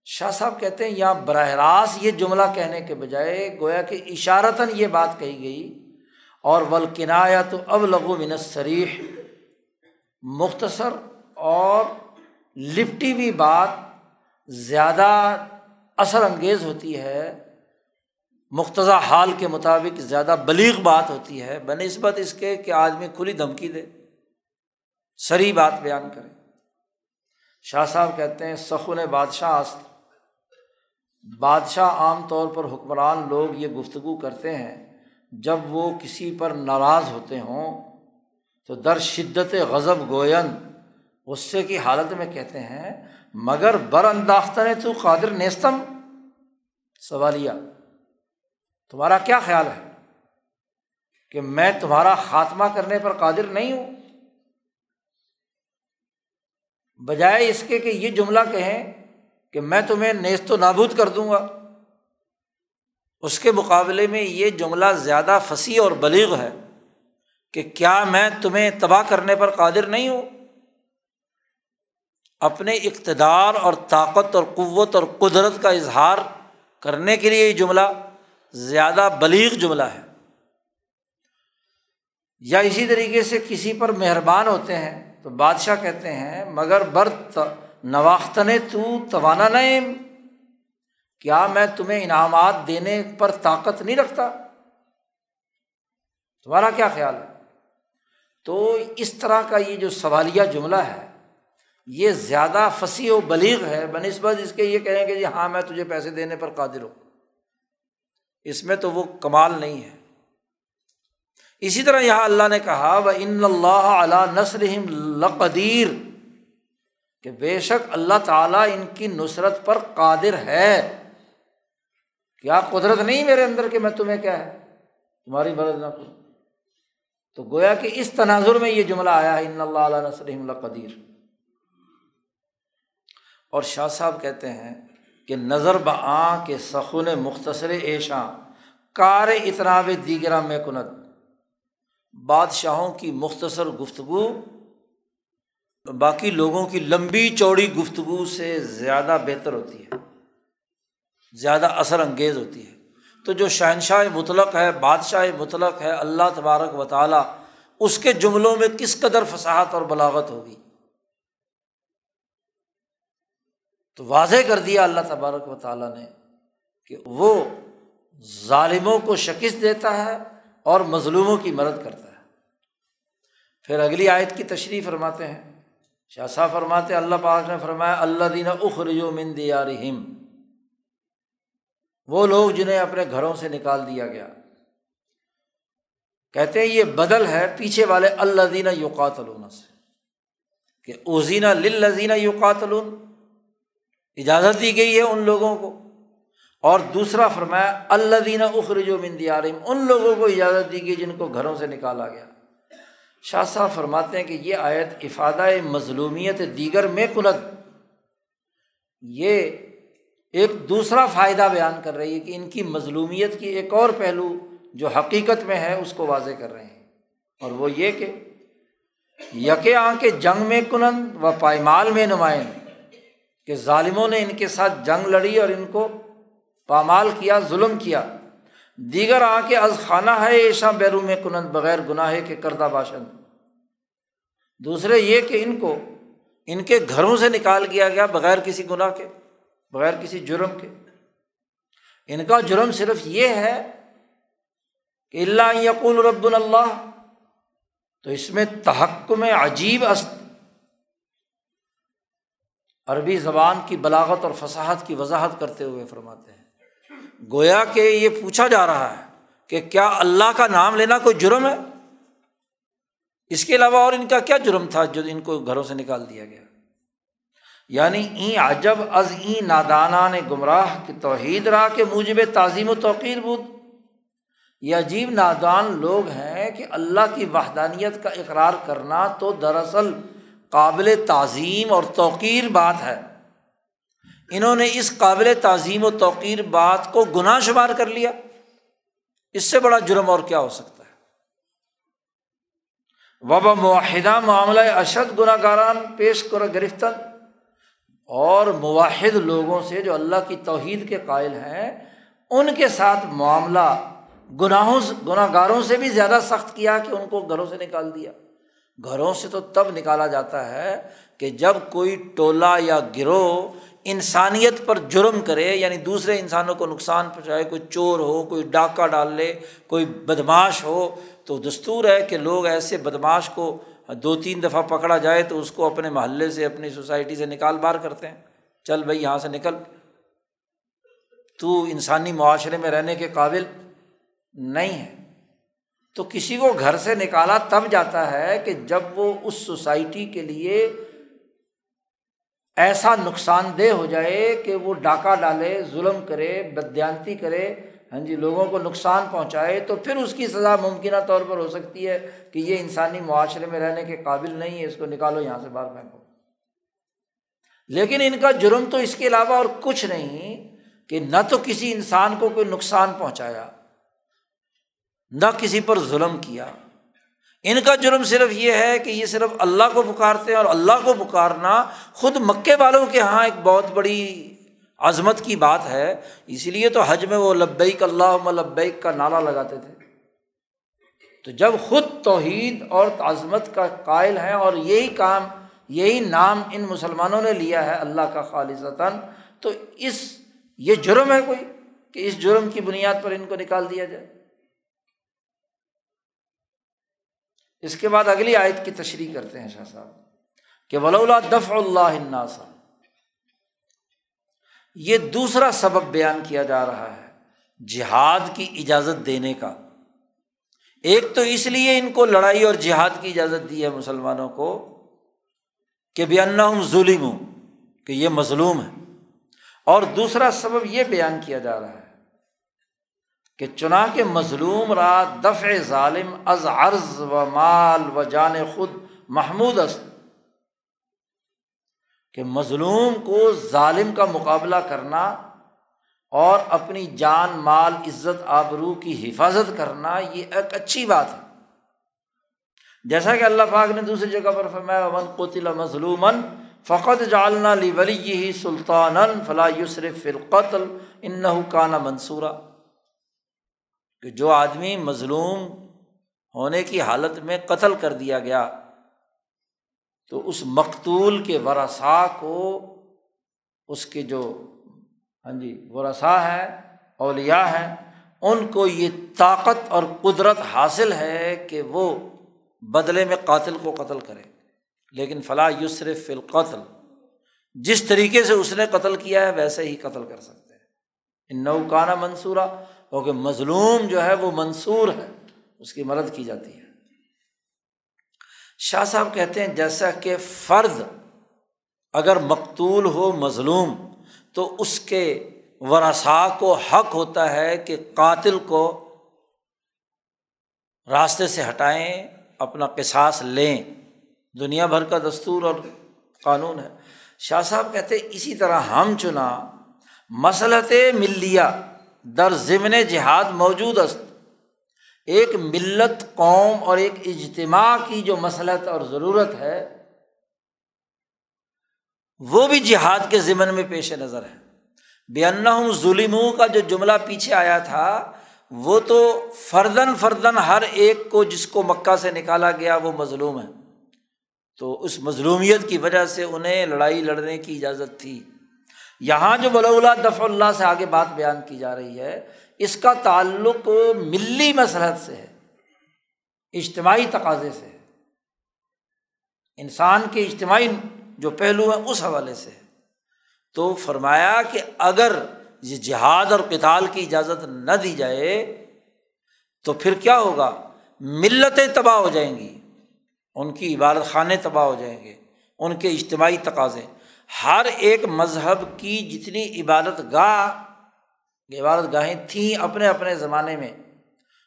شاہ صاحب کہتے ہیں یہاں براہ راست یہ جملہ کہنے کے بجائے گویا کہ اشارتاً یہ بات کہی گئی، اور ولکنایا تو اب لغو من سریح مختصر اور لپٹی ہوئی بات زیادہ اثر انگیز ہوتی ہے۔ مختصہ حال کے مطابق زیادہ بلیغ بات ہوتی ہے، بہ نسبت اس کے کہ آدمی کھلی دھمکی دے، سری بات بیان کرے۔ شاہ صاحب کہتے ہیں، سخن بادشاہ است۔ بادشاہ عام طور پر حکمران لوگ یہ گفتگو کرتے ہیں، جب وہ کسی پر ناراض ہوتے ہوں تو در شدت غضب گوین غصے کی حالت میں کہتے ہیں، مگر بر انداختہ نے تو قادر نیستم؟ سوالیہ تمہارا کیا خیال ہے کہ میں تمہارا خاتمہ کرنے پر قادر نہیں ہوں؟ بجائے اس کے کہ یہ جملہ کہیں کہ میں تمہیں نیست و نابود کر دوں گا۔ اس کے مقابلے میں یہ جملہ زیادہ فصیح اور بلیغ ہے کہ کیا میں تمہیں تباہ کرنے پر قادر نہیں ہوں؟ اپنے اقتدار اور طاقت اور قوت اور قدرت کا اظہار کرنے کے لیے یہ جملہ زیادہ بلیغ جملہ ہے۔ یا اسی طریقے سے کسی پر مہربان ہوتے ہیں تو بادشاہ کہتے ہیں، مگر برت نواختن تو توانا نعم کیا میں تمہیں انعامات دینے پر طاقت نہیں رکھتا؟ تمہارا کیا خیال ہے؟ تو اس طرح کا یہ جو سوالیہ جملہ ہے، یہ زیادہ فصیح و بلیغ ہے۔ بہ نسبت اس کے یہ کہیں کہ جی ہاں میں تجھے پیسے دینے پر قادر ہوں۔ اس میں تو وہ کمال نہیں ہے۔ اسی طرح یہاں اللہ نے کہا وہ ان اللہ علیہ نثر لقدیر کہ بے شک اللہ تعالیٰ ان کی نصرت پر قادر ہے۔ کیا قدرت نہیں میرے اندر کہ میں تمہیں کیا ہے؟ تمہاری مدد نہ کروں۔ تو گویا کہ اس تناظر میں یہ جملہ آیا ہے ان اللہ علیہ نسلم اللہ اور شاہ صاحب کہتے ہیں کہ نظر بعاں کے سخن مختصر ایشاں، کار اطناب دیگرہ میں کنت۔ بادشاہوں کی مختصر گفتگو، باقی لوگوں کی لمبی چوڑی گفتگو سے زیادہ بہتر ہوتی ہے، زیادہ اثر انگیز ہوتی ہے۔ تو جو شہنشاہ مطلق ہے، بادشاہ مطلق ہے، اللہ تبارک و تعالیٰ، اس کے جملوں میں کس قدر فصاحت اور بلاغت ہوگی؟ تو واضح کر دیا اللہ تبارک و تعالیٰ نے کہ وہ ظالموں کو شکست دیتا ہے اور مظلوموں کی مدد کرتا ہے۔ پھر اگلی آیت کی تشریح فرماتے ہیں۔ شاہ صاحب فرماتے اللہ پاک نے فرمایا اللہ دین اخرجو من دیارہم۔ وہ لوگ جنہیں اپنے گھروں سے نکال دیا گیا۔ کہتے ہیں، یہ بدل ہے پیچھے والے اللہ دینا یوقاتلون سے، کہ اوزینہ للزینہ یوقاتلون اجازت دی گئی ہے ان لوگوں کو۔ اور دوسرا فرمایا اللہ دینا اخرج و مندیارم ان لوگوں کو اجازت دی گئی جن کو گھروں سے نکالا گیا۔ شاہ صاحب فرماتے ہیں کہ یہ آیت افادہ مظلومیت دیگر میں کنت یہ ایک دوسرا فائدہ بیان کر رہی ہے کہ ان کی مظلومیت کی ایک اور پہلو جو حقیقت میں ہے، اس کو واضح کر رہے ہیں۔ اور وہ یہ کہ یک آ کے جنگ میں کنند و پائمال میں نمائند۔ کہ ظالموں نے ان کے ساتھ جنگ لڑی اور ان کو پامال کیا، ظلم کیا۔ دیگر آ کے از خانہ ہے ایشا بیرو میں کنند بغیر گناہ کے کردہ باشند۔ دوسرے یہ کہ ان کو، ان کے گھروں سے نکال کیا گیا بغیر کسی گناہ کے، بغیر کسی جرم کے۔ ان کا جرم صرف یہ ہے کہ اللہ یقول رب اللہ، تو اس میں تحکم عجیب است عربی زبان کی بلاغت اور فصاحت کی وضاحت کرتے ہوئے فرماتے ہیں۔ گویا کہ یہ پوچھا جا رہا ہے کہ کیا اللہ کا نام لینا کوئی جرم ہے؟ اس کے علاوہ اور ان کا کیا جرم تھا جو ان کو گھروں سے نکال دیا گیا؟ یعنی این عجب از این نادانہ نے گمراہ کی توحید رہا کہ موجب تعظیم و توقیر بود۔ یہ عجیب نادان لوگ ہیں کہ اللہ کی وحدانیت کا اقرار کرنا تو دراصل قابل تعظیم اور توقیر بات ہے۔ انہوں نے اس قابل تعظیم و توقیر بات کو گناہ شمار کر لیا۔ اس سے بڑا جرم اور کیا ہو سکتا ہے؟ وبا معاہدہ معاملہ اشد گناہ گاران پیش کر گرفتن اور مواحد لوگوں سے جو اللہ کی توحید کے قائل ہیں، ان کے ساتھ معاملہ گناہوں سے گناہ گاروں سے بھی زیادہ سخت کیا کہ ان کو گھروں سے نکال دیا۔ گھروں سے تو تب نکالا جاتا ہے کہ جب کوئی ٹولہ یا گروہ انسانیت پر جرم کرے یعنی دوسرے انسانوں کو نقصان پہنچائے، کوئی چور ہو، کوئی ڈاکہ ڈال لے، کوئی بدماش ہو، تو دستور ہے کہ لوگ ایسے بدماش کو دو تین دفعہ پکڑا جائے تو اس کو اپنے محلے سے، اپنی سوسائٹی سے نکال بار کرتے ہیں۔ چل بھائی، یہاں سے نکل۔ تو انسانی معاشرے میں رہنے کے قابل نہیں ہے۔ تو کسی کو گھر سے نکالا تب جاتا ہے کہ جب وہ اس سوسائٹی کے لیے ایسا نقصان دہ ہو جائے کہ وہ ڈاکہ ڈالے، ظلم کرے بدیانتی کرے ہاں جی لوگوں کو نقصان پہنچائے تو پھر اس کی سزا ممکنہ طور پر ہو سکتی ہے کہ یہ انسانی معاشرے میں رہنے کے قابل نہیں ہے، اس کو نکالو یہاں سے باہر پھینکو۔ لیکن ان کا جرم تو اس کے علاوہ اور کچھ نہیں کہ نہ تو کسی انسان کو کوئی نقصان پہنچایا۔ نہ کسی پر ظلم کیا۔ ان کا جرم صرف یہ ہے کہ یہ صرف اللہ کو پکارتے ہیں اور اللہ کو پکارنا خود مکے والوں کے یہاں ایک بہت بڑی عظمت کی بات ہے۔ اسی لیے تو حج میں وہ لبیک اللہ لبیک کا نعرہ لگاتے تھے۔ تو جب خود توحید اور عظمت کا قائل ہیں اور یہی کام، یہی نام ان مسلمانوں نے لیا ہے اللہ کا خالصتاً، تو اس، یہ جرم ہے کوئی کہ اس جرم کی بنیاد پر ان کو نکال دیا جائے؟ اس کے بعد اگلی آیت کی تشریح کرتے ہیں شاہ صاحب کہ ولولا دف اللہ الناسا یہ دوسرا سبب بیان کیا جا رہا ہے، جہاد کی اجازت دینے کا۔ ایک تو اس لیے ان کو لڑائی اور جہاد کی اجازت دی ہے مسلمانوں کو کہ بے ہوں ظلم ہوں کہ یہ مظلوم ہے۔ اور دوسرا سبب یہ بیان کیا جا رہا ہے کہ چنا کے مظلوم را دفع ظالم از عرض و مال و جان خود محمود است کہ مظلوم کو ظالم کا مقابلہ کرنا اور اپنی جان، مال، عزت، آبرو کی حفاظت کرنا یہ ایک اچھی بات ہے۔ جیسا کہ اللہ پاک نے دوسری جگہ پر فرمایا من قطل مظلوم فقط جالنا لی ولی سلطان فلاں یوسرف فرقتل ان کانا منصورہ کہ جو آدمی مظلوم ہونے کی حالت میں قتل کر دیا گیا، تو اس مقتول کے ورثا کو اس کے جو ہاں جی ورثا ہے اولیا ہیں، ان کو یہ طاقت اور قدرت حاصل ہے کہ وہ بدلے میں قاتل کو قتل کرے۔ لیکن فلاں یسر فی القتل، جس طریقے سے اس نے قتل کیا ہے، ویسے ہی قتل کر سکتے ہیں۔ ان نوکانہ منصورہ کیونکہ مظلوم جو ہے وہ منصور ہے، اس کی مدد کی جاتی ہے۔ شاہ صاحب کہتے ہیں، جیسا کہ فرد اگر مقتول ہو مظلوم، تو اس کے ورثا کو حق ہوتا ہے کہ قاتل کو راستے سے ہٹائیں، اپنا قصاص لیں۔ دنیا بھر کا دستور اور قانون ہے۔ شاہ صاحب کہتے اسی طرح ہم چنا مسلط ملیہ۔ در ضمن جہاد موجود است۔ ایک ملت قوم اور ایک اجتماع کی جو مسلط اور ضرورت ہے، وہ بھی جہاد کے ضمن میں پیش نظر ہے۔ بے ظلم کا جو جملہ پیچھے آیا تھا، وہ تو فردن فردن ہر ایک کو جس کو مکہ سے نکالا گیا، وہ مظلوم ہے۔ تو اس مظلومیت کی وجہ سے انہیں لڑائی لڑنے کی اجازت تھی۔ یہاں جو بلا دفع اللہ سے آگے بات بیان کی جا رہی ہے، اس کا تعلق ملی مسلحت سے ہے، اجتماعی تقاضے سے ہے۔ انسان کے اجتماعی جو پہلو ہیں، اس حوالے سے ہے۔ تو فرمایا کہ اگر یہ جہاد اور کتال کی اجازت نہ دی جائے، تو پھر کیا ہوگا؟ ملتیں تباہ ہو جائیں گی، ان کی عبادت خانے تباہ ہو جائیں گے، ان کے اجتماعی تقاضے۔ ہر ایک مذہب کی جتنی عبادت گاہ عبادت گاہیں تھیں اپنے اپنے زمانے میں۔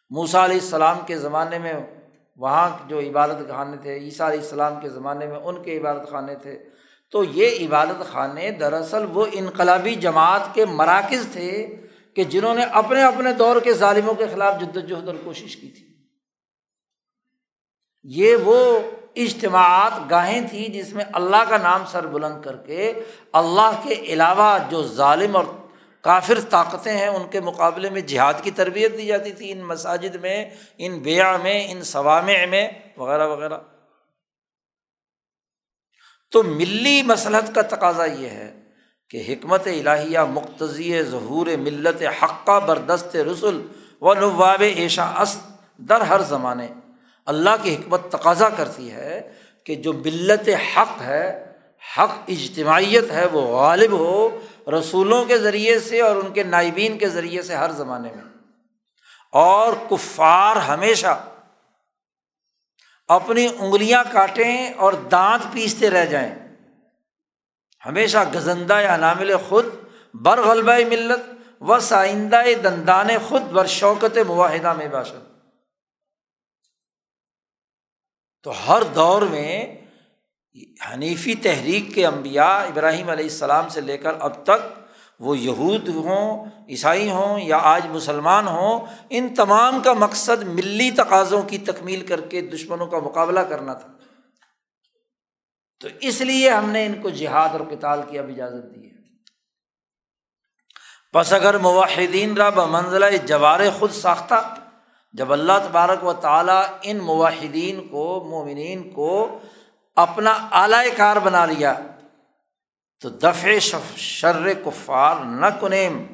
موسا علیہ السلام کے زمانے میں وہاں جو عبادت خانے تھے، عیسیٰ علیہ السلام کے زمانے میں ان کے عبادت خانے تھے۔ تو یہ عبادت خانے دراصل وہ انقلابی جماعت کے مراکز تھے کہ جنہوں نے اپنے اپنے دور کے ظالموں کے خلاف جد وجہد اور کوشش کی تھی۔ یہ وہ اجتماعات گاہیں تھیں جس میں اللہ کا نام سر بلند کر کے اللہ کے علاوہ جو ظالم اور کافر طاقتیں ہیں، ان کے مقابلے میں جہاد کی تربیت دی جاتی تھی، ان مساجد میں، ان بیاہ میں، ان ثوامع میں، وغیرہ وغیرہ۔ تو ملی مسلحت کا تقاضا یہ ہے کہ حکمت الہیہ، مقتضی ظہور ملت حقہ بردست رسول و نواب ایشا است در ہر زمانے اللہ کی حکمت تقاضا کرتی ہے کہ جو ملت حق ہے، حق اجتماعیت ہے، وہ غالب ہو رسولوں کے ذریعے سے اور ان کے نائبین کے ذریعے سے ہر زمانے میں۔ اور کفار ہمیشہ اپنی انگلیاں کاٹیں اور دانت پیستے رہ جائیں۔ ہمیشہ گزندہ یا نامل خود بر غلبہ ملت و سائندہ دندان خود بر شوکت معاہدہ میں باشد۔ تو ہر دور میں حنیفی تحریک کے انبیاء ابراہیم علیہ السلام سے لے کر اب تک وہ یہود ہوں، عیسائی ہوں یا آج مسلمان ہوں، ان تمام کا مقصد ملی تقاضوں کی تکمیل کر کے دشمنوں کا مقابلہ کرنا تھا۔ تو اس لیے ہم نے ان کو جہاد اور کتال کی اب اجازت دی ہے۔ بس اگر مواحدین را بمنزلہ جوار خود ساختہ جب اللہ تبارک و تعالیٰ ان مواحدین کو، مومنین کو اپنا اعلی کار بنا لیا، تو دفع شر کفار نہ کنیم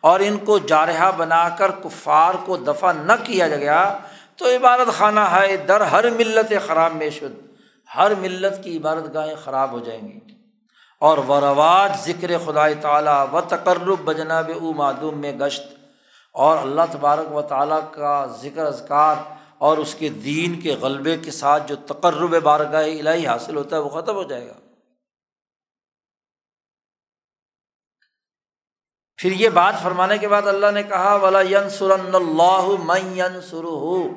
اور ان کو جارحہ بنا کر کفار کو دفاع نہ کیا گیا، تو عبادت خانہ ہے در ہر ملت خراب میں شد، ہر ملت کی عبادت گاہیں خراب ہو جائیں گی۔ اور و رواج ذکر خدا تعالیٰ و تقرب بجناب او معدوم میں گشت۔ اور اللہ تبارک و تعالیٰ کا ذکر اذکار اور اس کے دین کے غلبے کے ساتھ جو تقرب بارگاہ الہی حاصل ہوتا ہے وہ ختم ہو جائے گا۔ پھر یہ بات فرمانے کے بعد اللہ نے کہا، ولا ین سر اللہ من سر ہو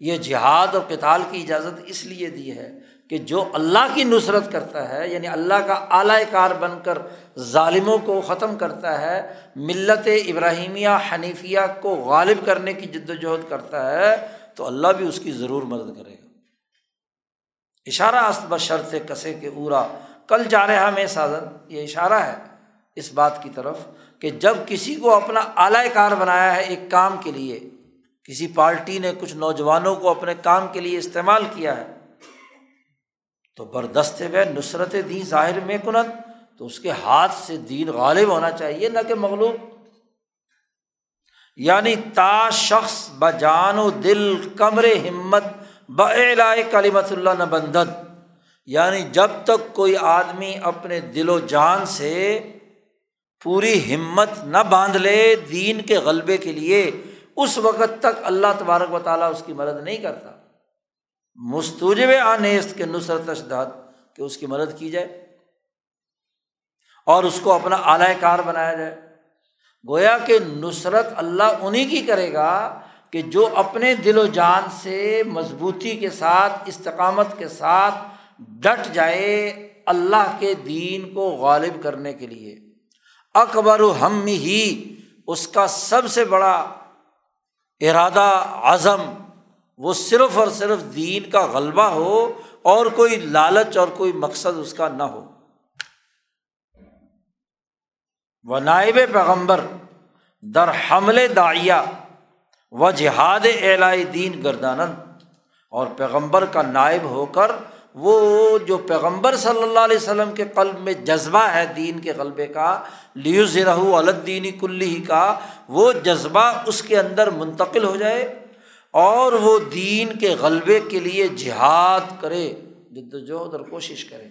یہ جہاد اور کتال کی اجازت اس لیے دی ہے کہ جو اللہ کی نصرت کرتا ہے یعنی اللہ کا اعلی کار بن کر ظالموں کو ختم کرتا ہے، ملت ابراہیمیہ حنیفیہ کو غالب کرنے کی جد وجہد کرتا ہے، تو اللہ بھی اس کی ضرور مدد کرے گا۔ اشارہ است شرط کسے کے اورا۔ کل جا رہا میں سازن۔ یہ اشارہ ہے اس بات کی طرف کہ جب کسی کو اپنا اعلی کار بنایا ہے ایک کام کے لیے، کسی پارٹی نے کچھ نوجوانوں کو اپنے کام کے لیے استعمال کیا ہے تو بردست ہوئے نصرت دین ظاہر میں کنت تو اس کے ہاتھ سے دین غالب ہونا چاہیے، نہ کہ مغلوب۔ یعنی تا شخص ب جان و دل، کمر ہمت بلائے کلیمت اللہ نہ بندد یعنی جب تک کوئی آدمی اپنے دل و جان سے پوری ہمت نہ باندھ لے دین کے غلبے کے لیے، اس وقت تک اللہ تبارک و تعالیٰ اس کی مدد نہیں کرتا۔ مستوجب آنیست کے نصرت اشداد کہ اس کی مدد کی جائے اور اس کو اپنا اعلی کار بنایا جائے۔ گویا کہ نصرت اللہ انہیں کی کرے گا کہ جو اپنے دل و جان سے مضبوطی کے ساتھ، استقامت کے ساتھ ڈٹ جائے اللہ کے دین کو غالب کرنے کے لیے۔ اکبر و ہم ہی اس کا سب سے بڑا ارادہ اعظم وہ صرف اور صرف دین کا غلبہ ہو اور کوئی لالچ اور کوئی مقصد اس کا نہ ہو۔ وہ نائب پیغمبر در حمل داعیہ و جہاد اعلائی دین گردانند اور پیغمبر کا نائب ہو کر وہ جو پیغمبر صلی اللہ علیہ وسلم کے قلب میں جذبہ ہے دین کے غلبے کا لیوز رہو الدینی کلی کا، وہ جذبہ اس کے اندر منتقل ہو جائے۔ اور وہ دین کے غلبے کے لیے جہاد کرے جد وجہد اور کوشش کرے۔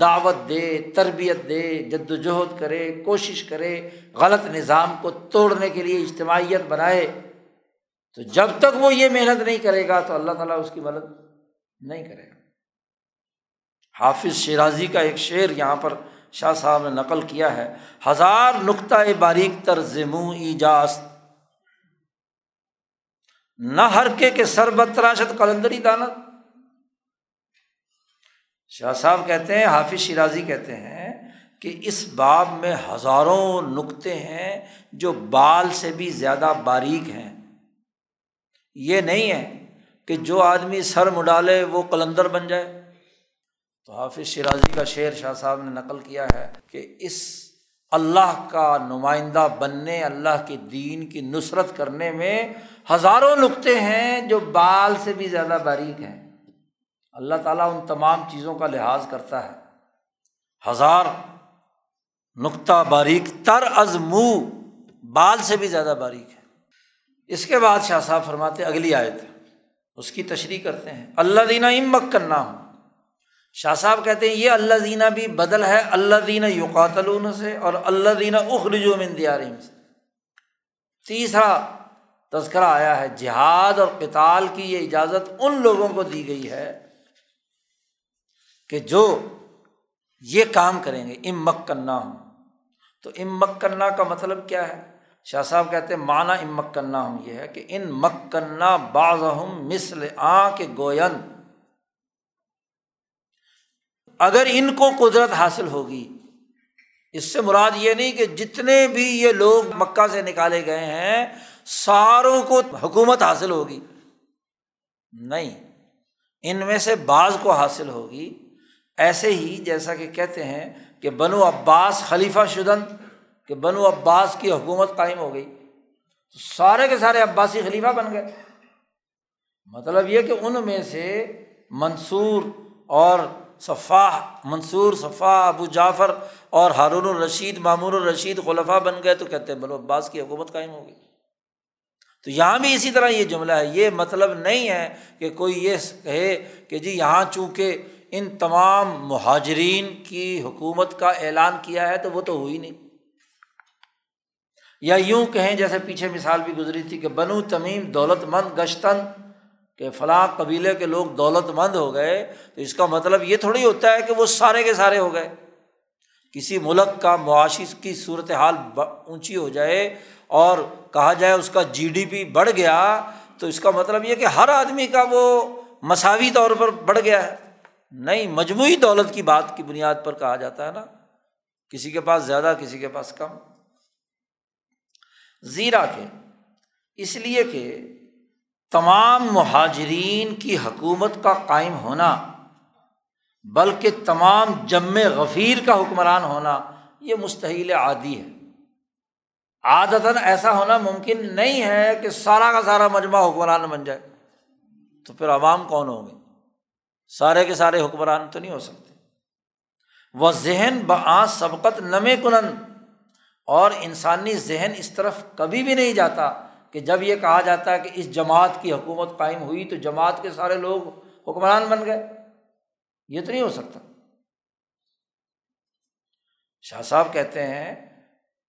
دعوت دے، تربیت دے جد وجہد کرے، کوشش کرے، غلط نظام کو توڑنے کے لیے اجتماعیت بنائے۔ تو جب تک وہ یہ محنت نہیں کرے گا، تو اللہ تعالیٰ اس کی مدد نہیں کرے گا۔ حافظ شیرازی کا ایک شعر یہاں پر شاہ صاحب نے نقل کیا ہے۔ ہزار نقطۂ باریک تر زموں ایجاست نہ ہرکے کے سر بتراشت کلندری دانت۔ شاہ صاحب کہتے ہیں، حافظ شیرازی کہتے ہیں کہ اس باب میں ہزاروں نقطے ہیں جو بال سے بھی زیادہ باریک ہیں۔ یہ نہیں ہے کہ جو آدمی سر مڈالے وہ کلندر بن جائے۔ تو حافظ شیرازی کا شعر شاہ صاحب نے نقل کیا ہے کہ اس اللہ کا نمائندہ بننے، اللہ کے دین کی نصرت کرنے میں ہزاروں نقطے ہیں جو بال سے بھی زیادہ باریک ہیں۔ اللہ تعالیٰ ان تمام چیزوں کا لحاظ کرتا ہے۔ ہزار نقطہ باریک تر از منہ بال سے بھی زیادہ باریک ہے۔ اس کے بعد شاہ صاحب فرماتے اگلی آیت۔ اس کی تشریح کرتے ہیں۔ اللہ دینا امک کرنا ہو شاہ صاحب کہتے ہیں، یہ اللہ دینا بھی بدل ہے۔ اللہ دینا یوقاتلون سے اور اللہ دینا اخرجو من دیارم سے۔ تیسرا تذکرہ آیا ہے، جہاد اور کتال کی یہ اجازت ان لوگوں کو دی گئی ہے کہ جو یہ کام کریں گے امک کرنا ہوں تو امک کرنا کا مطلب کیا ہے؟ شاہ صاحب کہتے ہیں مانا امک کرنا ہم یہ ہے کہ ان مکنا باز مسل آ کے گوین اگر ان کو قدرت حاصل ہوگی، اس سے مراد یہ نہیں کہ جتنے بھی یہ لوگ مکہ سے نکالے گئے ہیں ساروں کو حکومت حاصل ہوگی۔ نہیں، ان میں سے بعض کو حاصل ہوگی۔ ایسے ہی جیسا کہ کہتے ہیں کہ بنو عباس خلیفہ شدن، کہ بنو عباس کی حکومت قائم ہو گئی۔ تو سارے کے سارے عباسی خلیفہ بن گئے۔ مطلب یہ کہ ان میں سے منصور اور صفاح، منصور صفا ابو جعفر اور ہارون الرشید معمور الرشید خلفہ بن گئے تو کہتے ہیں بنو عباس کی حکومت قائم ہو گئی۔ تو یہاں بھی اسی طرح یہ جملہ ہے، یہ مطلب نہیں ہے کہ کوئی یہ کہے کہ جی یہاں چونکہ ان تمام مہاجرین کی حکومت کا اعلان کیا ہے تو وہ تو ہوئی نہیں۔ یا یوں کہیں، جیسے پیچھے مثال بھی گزری تھی کہ بنو تمیم دولت مند گشتن کہ فلاں قبیلے کے لوگ دولت مند ہو گئے، تو اس کا مطلب یہ تھوڑی ہوتا ہے کہ وہ سارے کے سارے ہو گئے۔ کسی ملک کا معاشی کی صورت حال اونچی ہو جائے اور کہا جائے اس کا جی ڈی پی بڑھ گیا، تو اس کا مطلب یہ کہ ہر آدمی کا وہ مساوی طور پر بڑھ گیا ہے۔ نہیں، مجموعی دولت کی بات کی بنیاد پر کہا جاتا ہے نا۔ کسی کے پاس زیادہ، کسی کے پاس کم۔ زیرا کے۔ اس لیے کہ تمام مہاجرین کی حکومت کا قائم ہونا، بلکہ تمام جم غفیر کا حکمران ہونا، یہ مستحیل عادی ہے۔ عادت ایسا ہونا ممکن نہیں ہے کہ سارا کا سارا مجمع حکمران بن جائے۔ تو پھر عوام کون ہوں گے؟ سارے کے سارے حکمران تو نہیں ہو سکتے۔ وہ ذہن بآ سبقت نم کنن۔ اور انسانی ذہن اس طرف کبھی بھی نہیں جاتا کہ جب یہ کہا جاتا ہے کہ اس جماعت کی حکومت قائم ہوئی تو جماعت کے سارے لوگ حکمران بن گئے۔ یہ تو نہیں ہو سکتا۔ شاہ صاحب کہتے ہیں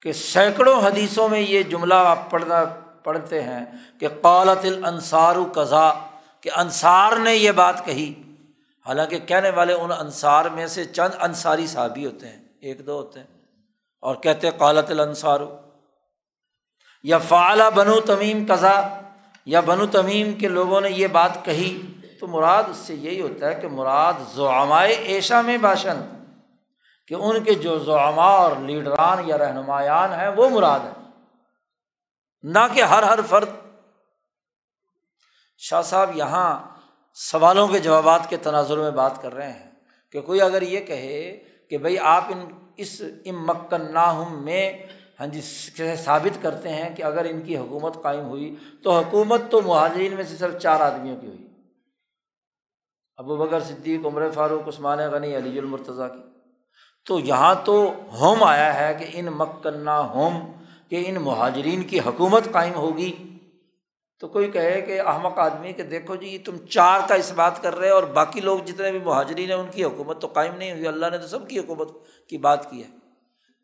کہ سینکڑوں حدیثوں میں یہ جملہ آپ پڑھنا پڑھتے ہیں کہ قالت الانصار قضا کہ انصار نے یہ بات کہی۔ حالانکہ کہنے والے ان انصار میں سے چند انصاری صحابی ہوتے ہیں، ایک دو ہوتے ہیں۔ اور کہتے قالت الانصار یا فعلا بنو تمیم قضا یا بنو تمیم کے لوگوں نے یہ بات کہی۔ تو مراد اس سے یہی ہوتا ہے کہ مراد زعمائے ایشا میں باشن کہ ان کے جو زعما اور لیڈران یا رہنمایان ہیں، وہ مراد ہے نہ کہ ہر ہر فرد۔ شاہ صاحب یہاں سوالوں کے جوابات کے تناظر میں بات کر رہے ہیں کہ کوئی اگر یہ کہے کہ بھائی آپ ان اس امکن ناہم میں ہاں جی ثابت کرتے ہیں کہ اگر ان کی حکومت قائم ہوئی تو حکومت تو مہاجرین میں سے صرف چار آدمیوں کی ہوئی۔ ابو بکر صدیق، عمر فاروق، عثمان غنی، علی المرتضیٰ کی۔ تو یہاں تو ہوم آیا ہے کہ ان مکنا ہوم کہ ان مہاجرین کی حکومت قائم ہوگی۔ تو کوئی کہے کہ احمق آدمی کہ دیکھو جی تم چار کا اس بات کر رہے اور باقی لوگ جتنے بھی مہاجرین ہیں، ان کی حکومت تو قائم نہیں ہوئی۔ اللہ نے تو سب کی حکومت کی بات کی ہے۔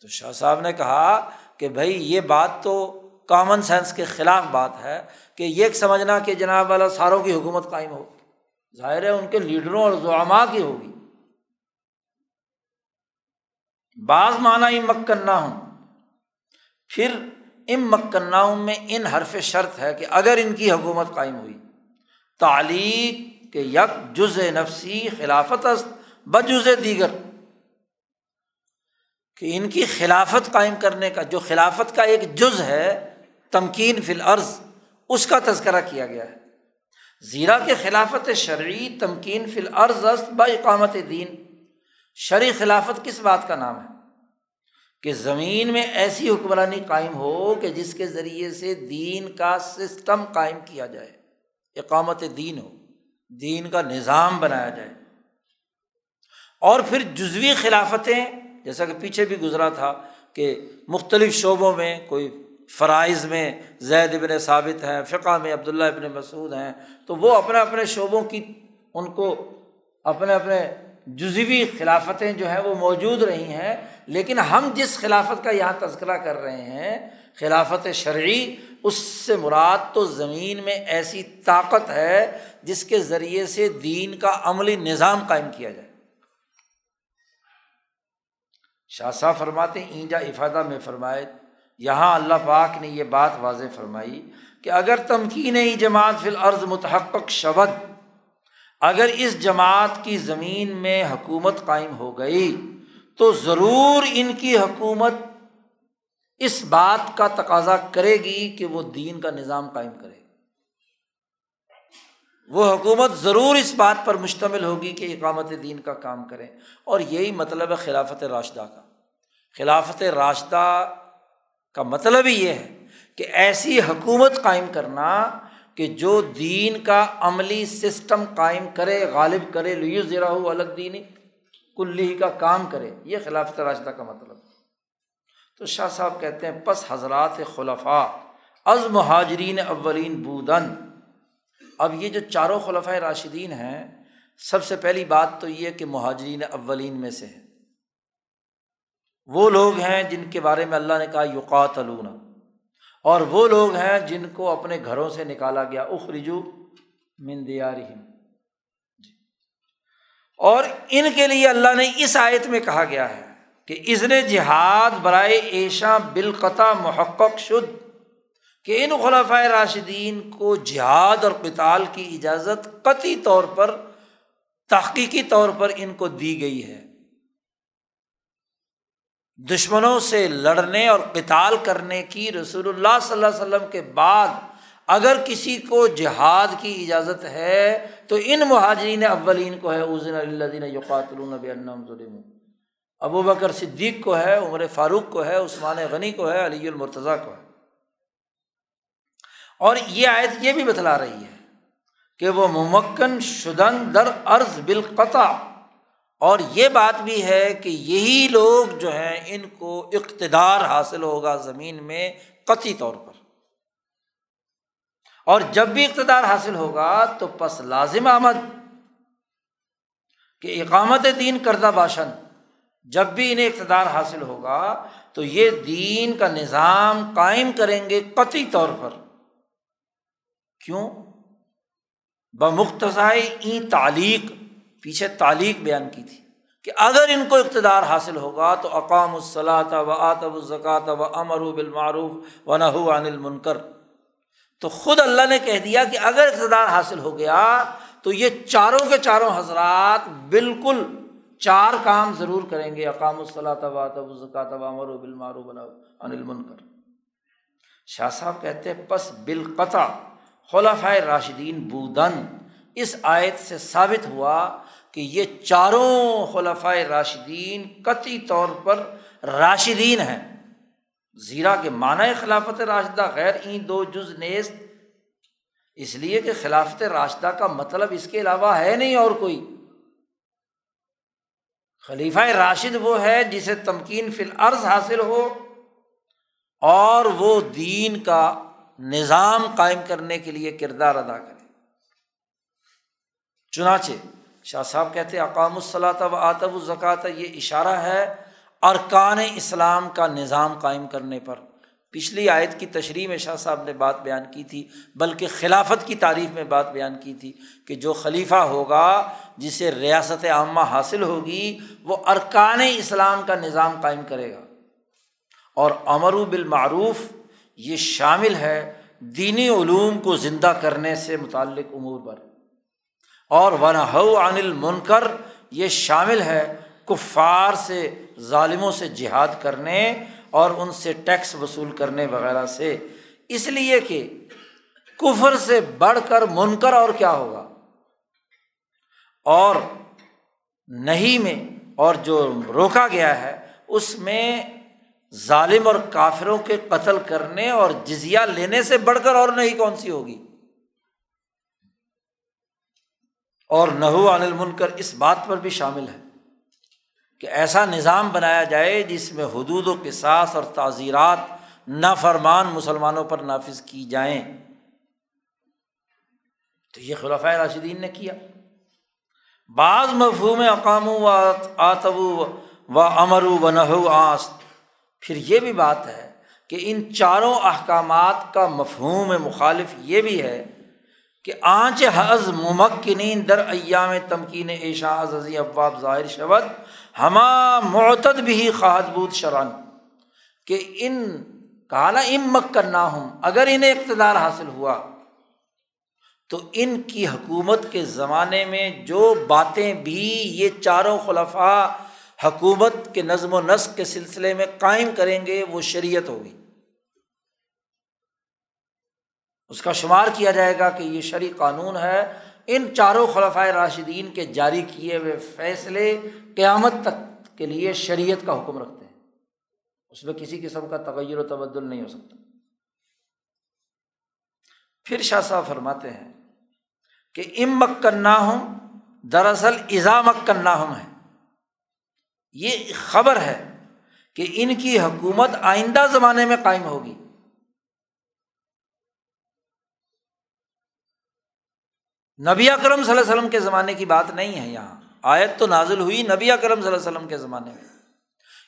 تو شاہ صاحب نے کہا کہ بھائی، یہ بات تو کامن سینس کے خلاف بات ہے کہ یہ سمجھنا کہ جناب والا ساروں کی حکومت قائم ہو۔ ظاہر ہے ان کے لیڈروں اور زعما کی ہوگی۔ بعض معنی مکنا ہوں پھر ام مکنا میں ان حرف شرط ہے کہ اگر ان کی حکومت قائم ہوئی، تعلیق کے یک جز نفسی خلافت است بجز دیگر۔ کہ ان کی خلافت قائم کرنے کا، جو خلافت کا ایک جز ہے، تمکین فی العرض اس کا تذکرہ کیا گیا ہے۔ زیرہ کے خلافت شرعی تمکین فی العرض است با اقامت دین۔ شرع خلافت کس بات کا نام ہے؟ کہ زمین میں ایسی حکمرانی قائم ہو کہ جس کے ذریعے سے دین کا سسٹم قائم کیا جائے، اقامت دین ہو، دین کا نظام بنایا جائے۔ اور پھر جزوی خلافتیں، جیسا کہ پیچھے بھی گزرا تھا کہ مختلف شعبوں میں کوئی فرائض میں زید ابن ثابت ہیں، فقہ میں عبداللہ ابن مسعود ہیں، تو وہ اپنے اپنے شعبوں کی ان کو اپنے اپنے جزوی خلافتیں جو ہیں وہ موجود رہی ہیں، لیکن ہم جس خلافت کا یہاں تذکرہ کر رہے ہیں، خلافت شرعی، اس سے مراد تو زمین میں ایسی طاقت ہے جس کے ذریعے سے دین کا عملی نظام قائم کیا جائے۔ شاہ صاحب فرماتے اینجا افادہ میں فرمائے، یہاں اللہ پاک نے یہ بات واضح فرمائی کہ اگر تمکین جماعت فی الارض متحق شبد اگر اس جماعت کی زمین میں حکومت قائم ہو گئی تو ضرور ان کی حکومت اس بات کا تقاضا کرے گی کہ وہ دین کا نظام قائم کرے۔ وہ حکومت ضرور اس بات پر مشتمل ہوگی کہ اقامت دین کا کام کریں اور یہی مطلب ہے خلافت راشدہ کا۔ خلافت راشدہ کا مطلب ہی یہ ہے کہ ایسی حکومت قائم کرنا کہ جو دین کا عملی سسٹم قائم کرے، غالب کرے لو ذرا الگ دینی کلی کا کام کرے، یہ خلافت راشدہ کا مطلب تو شاہ صاحب کہتے ہیں، پس حضرات خلفاء، از مہاجرین اولین بودن۔ اب یہ جو چاروں خلفۂ راشدین ہیں، سب سے پہلی بات تو یہ کہ مہاجرین اولین میں سے ہے وہ لوگ ہیں جن کے بارے میں اللہ نے کہا یوقات اور وہ لوگ ہیں جن کو اپنے گھروں سے نکالا گیا، اخرجو مندیارہم جی۔ اور ان کے لیے اللہ نے اس آیت میں کہا گیا ہے کہ ازن جہاد برائے ایشا بالقطع محقق شد کہ ان خلافۂ راشدین کو جہاد اور قتال کی اجازت قطعی طور پر، تحقیقی طور پر ان کو دی گئی ہے۔ دشمنوں سے لڑنے اور قتال کرنے کی رسول اللہ صلی اللہ علیہ وسلم کے بعد اگر کسی کو جہاد کی اجازت ہے، تو ان مہاجرین اولین کو ہے عظین اللہ یقات ظلم ابو بکر صدیق کو ہے، عمر فاروق کو ہے، عثمان غنی کو ہے، علی المرتضیٰ کو ہے۔ اور یہ آیت یہ بھی بتلا رہی ہے کہ وہ ممکن شدن در عرض بالقطع اور یہ بات بھی ہے کہ یہی لوگ جو ہیں، ان کو اقتدار حاصل ہوگا زمین میں قطعی طور پر۔ اور جب بھی اقتدار حاصل ہوگا تو پس لازم آمد کہ اقامت دین کردہ باشن جب بھی انہیں اقتدار حاصل ہوگا تو یہ دین کا نظام قائم کریں گے قطعی طور پر۔ کیوں؟ بمختصائی تعلیق۔ پیچھے تعلیق بیان کی تھی کہ اگر ان کو اقتدار حاصل ہوگا تو اقام الصلاۃ و آتب الزکات و امر بالمعروف و نہ عن المنکر۔ تو خود اللہ نے کہہ دیا کہ اگر اقتدار حاصل ہو گیا تو یہ چاروں کے چاروں حضرات بالکل چار کام ضرور کریں گے اقام الصلاۃ وزکات امر و بالمعروف انل منکر شاہ صاحب کہتے پس بالقطع خلاف راشدین بودن۔ اس آیت سے ثابت ہوا کہ یہ چاروں خلفۂ راشدین قطعی طور پر راشدین ہیں۔ زیرا کے معنی خلافت راشدہ غیر این دو جز نیست، اس لیے کہ خلافت راشدہ کا مطلب اس کے علاوہ ہے نہیں اور کوئی۔ خلیفہ راشد وہ ہے جسے تمکین فی العرض حاصل ہو اور وہ دین کا نظام قائم کرنے کے لیے کردار ادا کرے۔ چنانچہ شاہ صاحب کہتے اقام الصلاۃ و آتب الزکات یہ اشارہ ہے ارکان اسلام کا نظام قائم کرنے پر۔ پچھلی آیت کی تشریح میں شاہ صاحب نے بات بیان کی تھی، بلکہ خلافت کی تعریف میں بات بیان کی تھی کہ جو خلیفہ ہوگا، جسے ریاست عامہ حاصل ہوگی، وہ ارکان اسلام کا نظام قائم کرے گا۔ اور امر بالمعروف یہ شامل ہے دینی علوم کو زندہ کرنے سے متعلق امور پر۔ اور ون عن المنکر، یہ شامل ہے کفار سے، ظالموں سے جہاد کرنے اور ان سے ٹیکس وصول کرنے وغیرہ سے۔ اس لیے کہ کفر سے بڑھ کر منکر اور کیا ہوگا؟ اور نہیں میں، اور جو روکا گیا ہے، اس میں ظالم اور کافروں کے قتل کرنے اور جزیہ لینے سے بڑھ کر اور نہیں کون سی ہوگی؟ اور نحو عن المنکر اس بات پر بھی شامل ہے کہ ایسا نظام بنایا جائے جس میں حدود و قصاص اور تعزیرات نافرمان مسلمانوں پر نافذ کی جائیں۔ تو یہ خلاف راشدین نے کیا۔ بعض مفہوم اقام و آتب و امر و نحو آس پھر یہ بھی بات ہے کہ ان چاروں احکامات کا مفہوم مخالف یہ بھی ہے کہ آنچ حز ممکنین در ایام تمکین ایشا عزی ابواب ظاہر شبد ہما معتد بھی خواہد بود شران کہ ان کالا ام مک کرنا ہوں اگر انہیں اقتدار حاصل ہوا، تو ان کی حکومت کے زمانے میں جو باتیں بھی یہ چاروں خلفاء حکومت کے نظم و نسق کے سلسلے میں قائم کریں گے، وہ شریعت ہوگی۔ اس کا شمار کیا جائے گا کہ یہ شرع قانون ہے۔ ان چاروں خلفۂ راشدین کے جاری کیے ہوئے فیصلے قیامت تک کے لیے شریعت کا حکم رکھتے ہیں۔ اس میں کسی قسم کا تغیر و تبدل نہیں ہو سکتا۔ پھر شاہ صاحب فرماتے ہیں کہ ام مکن ہوں دراصل ایزا مکن ہم ہے یہ خبر ہے کہ ان کی حکومت آئندہ زمانے میں قائم ہوگی۔ نبی اکرم صلی اللہ علیہ وسلم کے زمانے کی بات نہیں ہے یہاں۔ آیت تو نازل ہوئی نبی اکرم صلی اللہ علیہ وسلم کے زمانے میں۔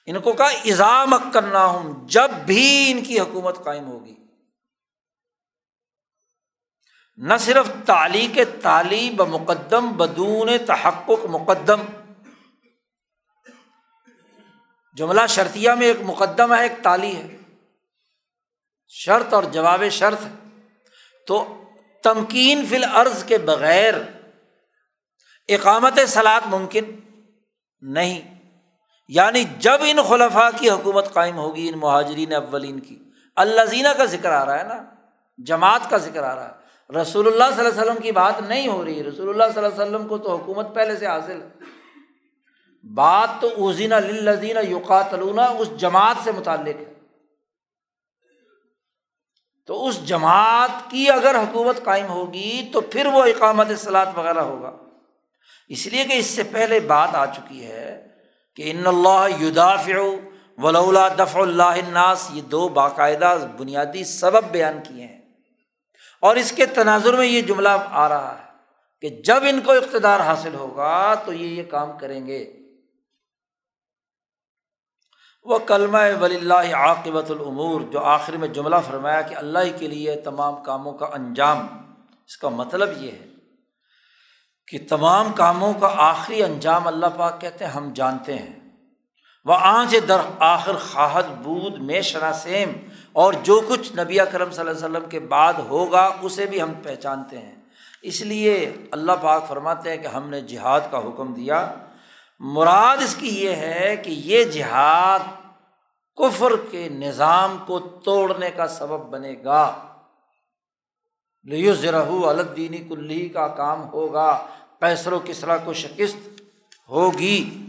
ان کو کہا ایزام کرنا ہوں جب بھی ان کی حکومت قائم ہوگی۔ نہ صرف تالی کے تالی ب مقدم، بدون تحقق مقدم۔ جملہ شرطیہ میں ایک مقدم ہے، ایک تالی ہے۔ شرط اور جواب شرط۔ ہے تو تمکین فل عرض کے بغیر اقامت سلاد ممکن نہیں۔ یعنی جب ان خلفاء کی حکومت قائم ہوگی، ان مہاجرین اولین کی اللہ زینہ کا ذکر آ رہا ہے نا، جماعت کا ذکر آ رہا ہے۔ رسول اللہ صلی اللہ علیہ وسلم کی بات نہیں ہو رہی۔ رسول اللہ صلی اللہ علیہ وسلم کو تو حکومت پہلے سے حاصل ہے۔ بات تو اوزین للذین یقاتلون اس جماعت سے متعلق ہے۔ تو اس جماعت کی اگر حکومت قائم ہوگی تو پھر وہ اقامت سلاد وغیرہ ہوگا۔ اس لیے کہ اس سے پہلے بات آ چکی ہے کہ ان اللہ یدافع ولا دفع اللہ الناس، یہ دو باقاعدہ بنیادی سبب بیان کیے ہیں۔ اور اس کے تناظر میں یہ جملہ آ رہا ہے کہ جب ان کو اقتدار حاصل ہوگا تو یہ یہ کام کریں گے۔ وہ کلمہ ولی اللہ عاقبۃ العمور جو آخر میں جملہ فرمایا کہ اللہ کے لیے تمام کاموں کا انجام۔ اس کا مطلب یہ ہے کہ تمام کاموں کا آخری انجام اللہ پاک کہتے ہیں، ہم جانتے ہیں۔ وہ آنچ در آخر خواہد بود میں شناسیم، اور جو کچھ نبی کرم صلی اللہ علیہ وسلم کے بعد ہوگا، اسے بھی ہم پہچانتے ہیں۔ اس لیے اللہ پاک فرماتے ہیں کہ ہم نے جہاد کا حکم دیا۔ مراد اس کی یہ ہے کہ یہ جہاد کفر کے نظام کو توڑنے کا سبب بنے گا۔ لیو الدینی کلی کا کام ہوگا۔ پیسر و کسرا کو شکست ہوگی۔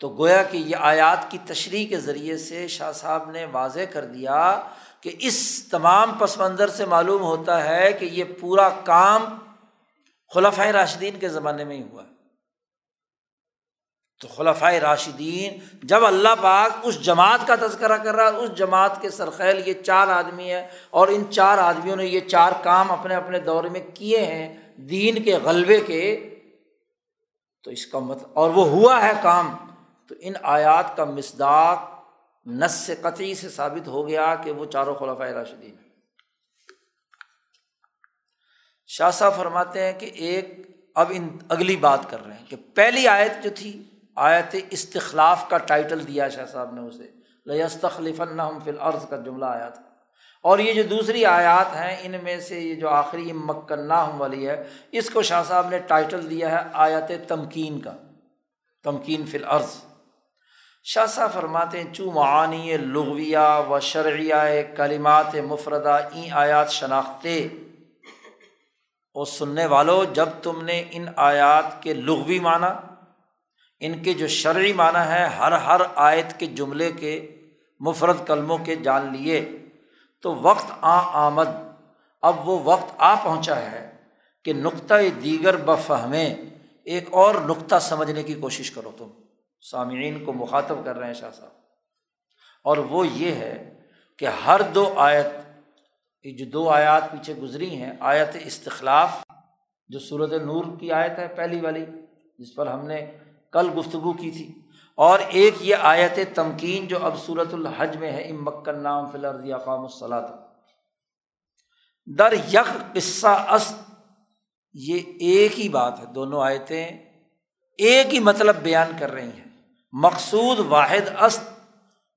تو گویا کہ یہ آیات کی تشریح کے ذریعے سے شاہ صاحب نے واضح کر دیا کہ اس تمام پس منظر سے معلوم ہوتا ہے کہ یہ پورا کام خلفۂ راشدین کے زمانے میں ہی ہوا۔ تو خلفۂ راشدین جب اللہ پاک اس جماعت کا تذکرہ کر رہا ہے، اس جماعت کے سرخیل یہ چار آدمی ہے اور ان چار آدمیوں نے یہ چار کام اپنے اپنے دور میں کیے ہیں دین کے غلبے کے۔ تو اس کا مطلب اور وہ ہوا ہے کام۔ تو ان آیات کا مصداق نس قطعی سے ثابت ہو گیا کہ وہ چاروں خلفۂ راشدین شاہ صاحب فرماتے ہیں کہ ایک اب ان اگلی بات کر رہے ہیں کہ پہلی آیت جو تھی، آیت استخلاف کا ٹائٹل دیا شاہ صاحب نے اسے لستخلیف النحم فی العرض کا جملہ آیا تھا۔ اور یہ جو دوسری آیات ہیں، ان میں سے یہ جو آخری مکناہم والی ہے، اس کو شاہ صاحب نے ٹائٹل دیا ہے آیت تمکین کا، تمکین فی العرض شاہ صاحب فرماتے ہیں، چوں معانی لغویہ و شرعیہ کلمات مفردہ، این آیات شناختے اور سننے والوں، جب تم نے ان آیات کے لغوی معنی، ان کے جو شرعی معنی ہے ہر ہر آیت کے جملے کے، مفرد کلموں کے جان لیے، تو وقت آ آمد۔ اب وہ وقت آ پہنچا ہے کہ نقطۂ دیگر بفہمیں ایک اور نقطہ سمجھنے کی کوشش کرو تم۔ سامعین کو مخاطب کر رہے ہیں شاہ صاحب۔ اور وہ یہ ہے کہ ہر دو آیت یہ جو دو آیات پیچھے گزری ہیں، آیت استخلاف، جو صورت نور کی آیت ہے پہلی والی، جس پر ہم نے کل گفتگو کی تھی، اور ایک یہ آیت تمکین جو اب صورت الحج میں ہے ام مکن نام فلرضی اقام الصلاۃ۔ در یک قصہ است یہ ایک ہی بات ہے، دونوں آیتیں ایک ہی مطلب بیان کر رہی ہیں۔ مقصود واحد است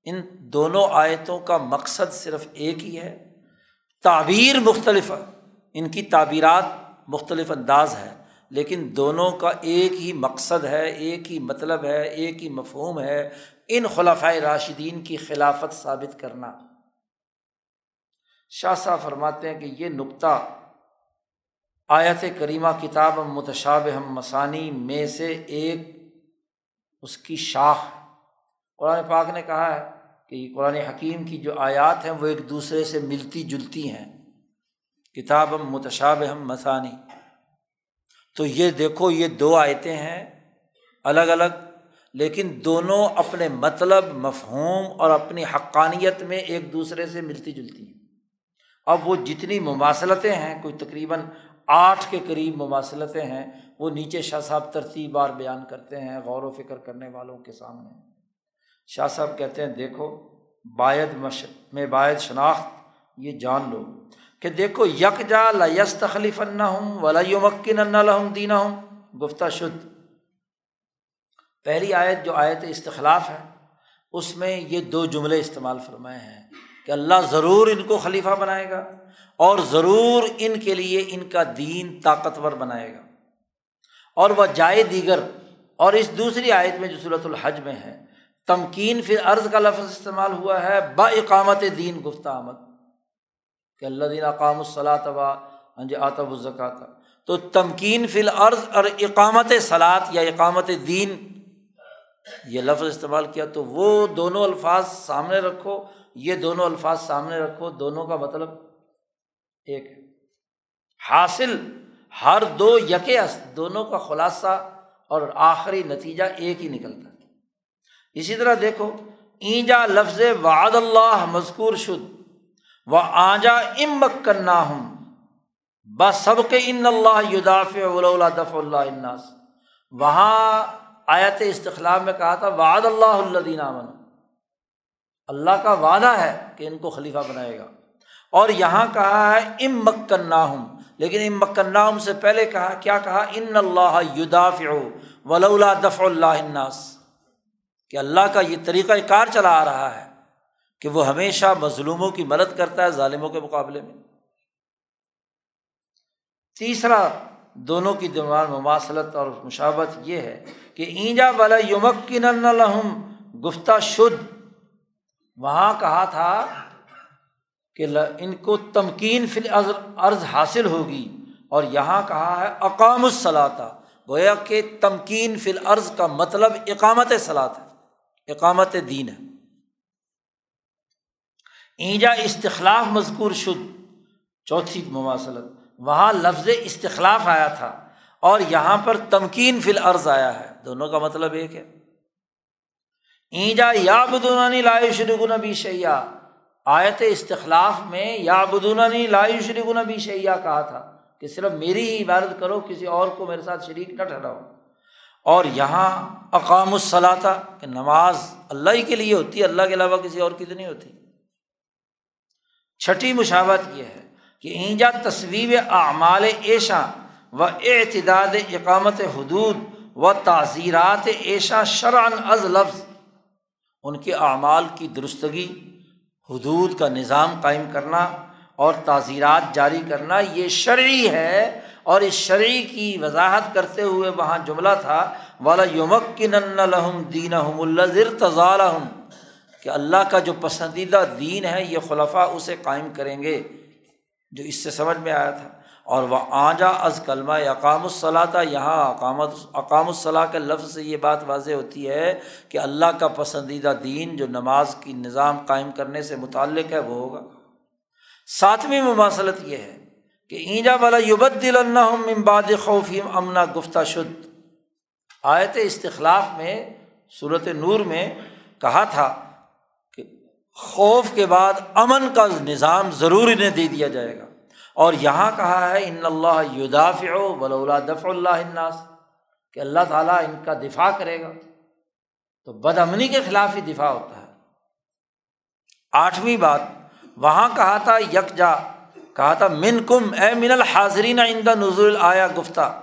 ان دونوں آیتوں کا مقصد صرف ایک ہی ہے۔ تعبیر مختلف ان کی تعبیرات مختلف انداز ہے لیکن دونوں کا ایک ہی مقصد ہے، ایک ہی مطلب ہے، ایک ہی مفہوم ہے۔ ان خلافۂ راشدین کی خلافت ثابت کرنا۔ شاہ صاحب فرماتے ہیں کہ یہ نقطہ آیت کریمہ کتاب متشاب ہم مسانی میں سے ایک اس کی شاخ۔ قرآن پاک نے کہا ہے کہ قرآن حکیم کی جو آیات ہیں وہ ایک دوسرے سے ملتی جلتی ہیں۔ کتاب ہم متشاب ہم مسانی تو یہ دیکھو، یہ دو آیتیں ہیں الگ الگ، لیکن دونوں اپنے مطلب مفہوم اور اپنی حقانیت میں ایک دوسرے سے ملتی جلتی ہیں۔ اب وہ جتنی مماثلتیں ہیں، کوئی تقریباً آٹھ کے قریب مماثلتیں ہیں، وہ نیچے شاہ صاحب ترتیب بار بیان کرتے ہیں غور و فکر کرنے والوں کے سامنے۔ شاہ صاحب کہتے ہیں، دیکھو باعد مش، میں باعد شناخت، یہ جان لو کہ دیکھو یک جا لس تخلیف ہوں ولا مکن لہم دینا ہوں گفتہ شدھ پہلی آیت جو آیت استخلاف ہے، اس میں یہ دو جملے استعمال فرمائے ہیں کہ اللہ ضرور ان کو خلیفہ بنائے گا اور ضرور ان کے لیے ان کا دین طاقتور بنائے گا۔ اور وہ جائے دیگر، اور اس دوسری آیت میں جو صورت الحج میں ہے تمکین پھر عرض کا لفظ استعمال ہوا ہے با اقامت دین گفتہ آمد کہ اللہ دین اقام الصلاۃ انج آتب الزکات تو تمکین فی العرض اور اقامت صلاط یا اقامت دین، یہ لفظ استعمال کیا تو وہ دونوں الفاظ سامنے رکھو، یہ دونوں الفاظ سامنے رکھو، دونوں کا مطلب ایک ہے۔ حاصل ہر دو یک دونوں کا خلاصہ اور آخری نتیجہ ایک ہی نکلتا ہے۔ اسی طرح دیکھو، اینجا لفظ وعد اللہ مذکور شد و آجا امک کرنا ہوں سب کے ان اللہ یداف دف اللہ اناس وہاں آیت استخلاف میں کہا تھا، وعد اللہ اللہ امن اللہ کا وعدہ ہے کہ ان کو خلیفہ بنائے گا۔ اور یہاں کہا ہے، ام مکن ہوں لیکن ام مکن سے پہلے کہا، کیا کہا؟ ان اللہ یداف ولا دف اللہ اناس کہ اللہ کا یہ طریقۂ کار چلا آ رہا ہے کہ وہ ہمیشہ مظلوموں کی مدد کرتا ہے ظالموں کے مقابلے میں۔ تیسرا، دونوں کی درمیان مماثلت اور مشابت یہ ہے کہ اینجا والا یمک کی لہم، گفتہ شدھ وہاں کہا تھا کہ ان کو تمکین فل عرض حاصل ہوگی۔ اور یہاں کہا ہے اقام الصلاطہ گویا کہ تمکین فل عرض کا مطلب اقامت صلاط ہے۔ اقامت دین ہے۔ اینجا استخلاف مذکور شد۔ چوتھی مماثلت وہاں لفظ استخلاف آیا تھا اور یہاں پر تمکین فل عرض آیا ہے۔ دونوں کا مطلب ایک ہے۔ اینجا یا بدونانی لائے شریک نبی شیا آیت استخلاف میں یا بدونانی لائے شریک نبی شیا کہا تھا کہ صرف میری ہی عبادت کرو، کسی اور کو میرے ساتھ شریک نہ ٹھہراؤ۔ اور یہاں اقام الصلاح کہ نماز اللہ ہی کے لیے ہوتی ہے، اللہ کے علاوہ کسی اور کی تو نہیں ہوتی۔ چھٹی مشاوت یہ ہے کہ اینجا تصویب اعمال ایشا و اعتداد اقامت حدود و تعزیرات ایشا شرعن از لفظ۔ ان کے اعمال کی درستگی، حدود کا نظام قائم کرنا اور تعزیرات جاری کرنا یہ شرعی ہے اور اس شرعی کی وضاحت کرتے ہوئے وہاں جملہ تھا والا یومک لہم دین الزر تضالحم کہ اللہ کا جو پسندیدہ دین ہے، یہ خلفہ اسے قائم کریں گے، جو اس سے سمجھ میں آیا تھا۔ اور وہ آجا از کلمہ اقام الصلاح یہاں اقامت اقام الصلاح کے لفظ سے یہ بات واضح ہوتی ہے کہ اللہ کا پسندیدہ دین جو نماز کی نظام قائم کرنے سے متعلق ہے، وہ ہوگا۔ ساتویں مماثلت یہ ہے کہ اینجا والا یوبد دل امباد خوفیم امنا گفتہ شد۔ آیت استخلاف میں صورت نور میں کہا تھا کہ خوف کے بعد امن کا نظام ضرور انہیں دے دیا جائے گا۔ اور یہاں کہا ہے، ان اللہ یداف ولا دف اللہ الناس۔ کہ اللہ تعالیٰ ان کا دفاع کرے گا۔ تو بد امنی کے خلاف ہی دفاع ہوتا ہے۔ آٹھویں بات وہاں کہا تھا، یکجا۔ کہا تھا من کم اے من الحاضرین آئندہ نزول آیا گفتہ،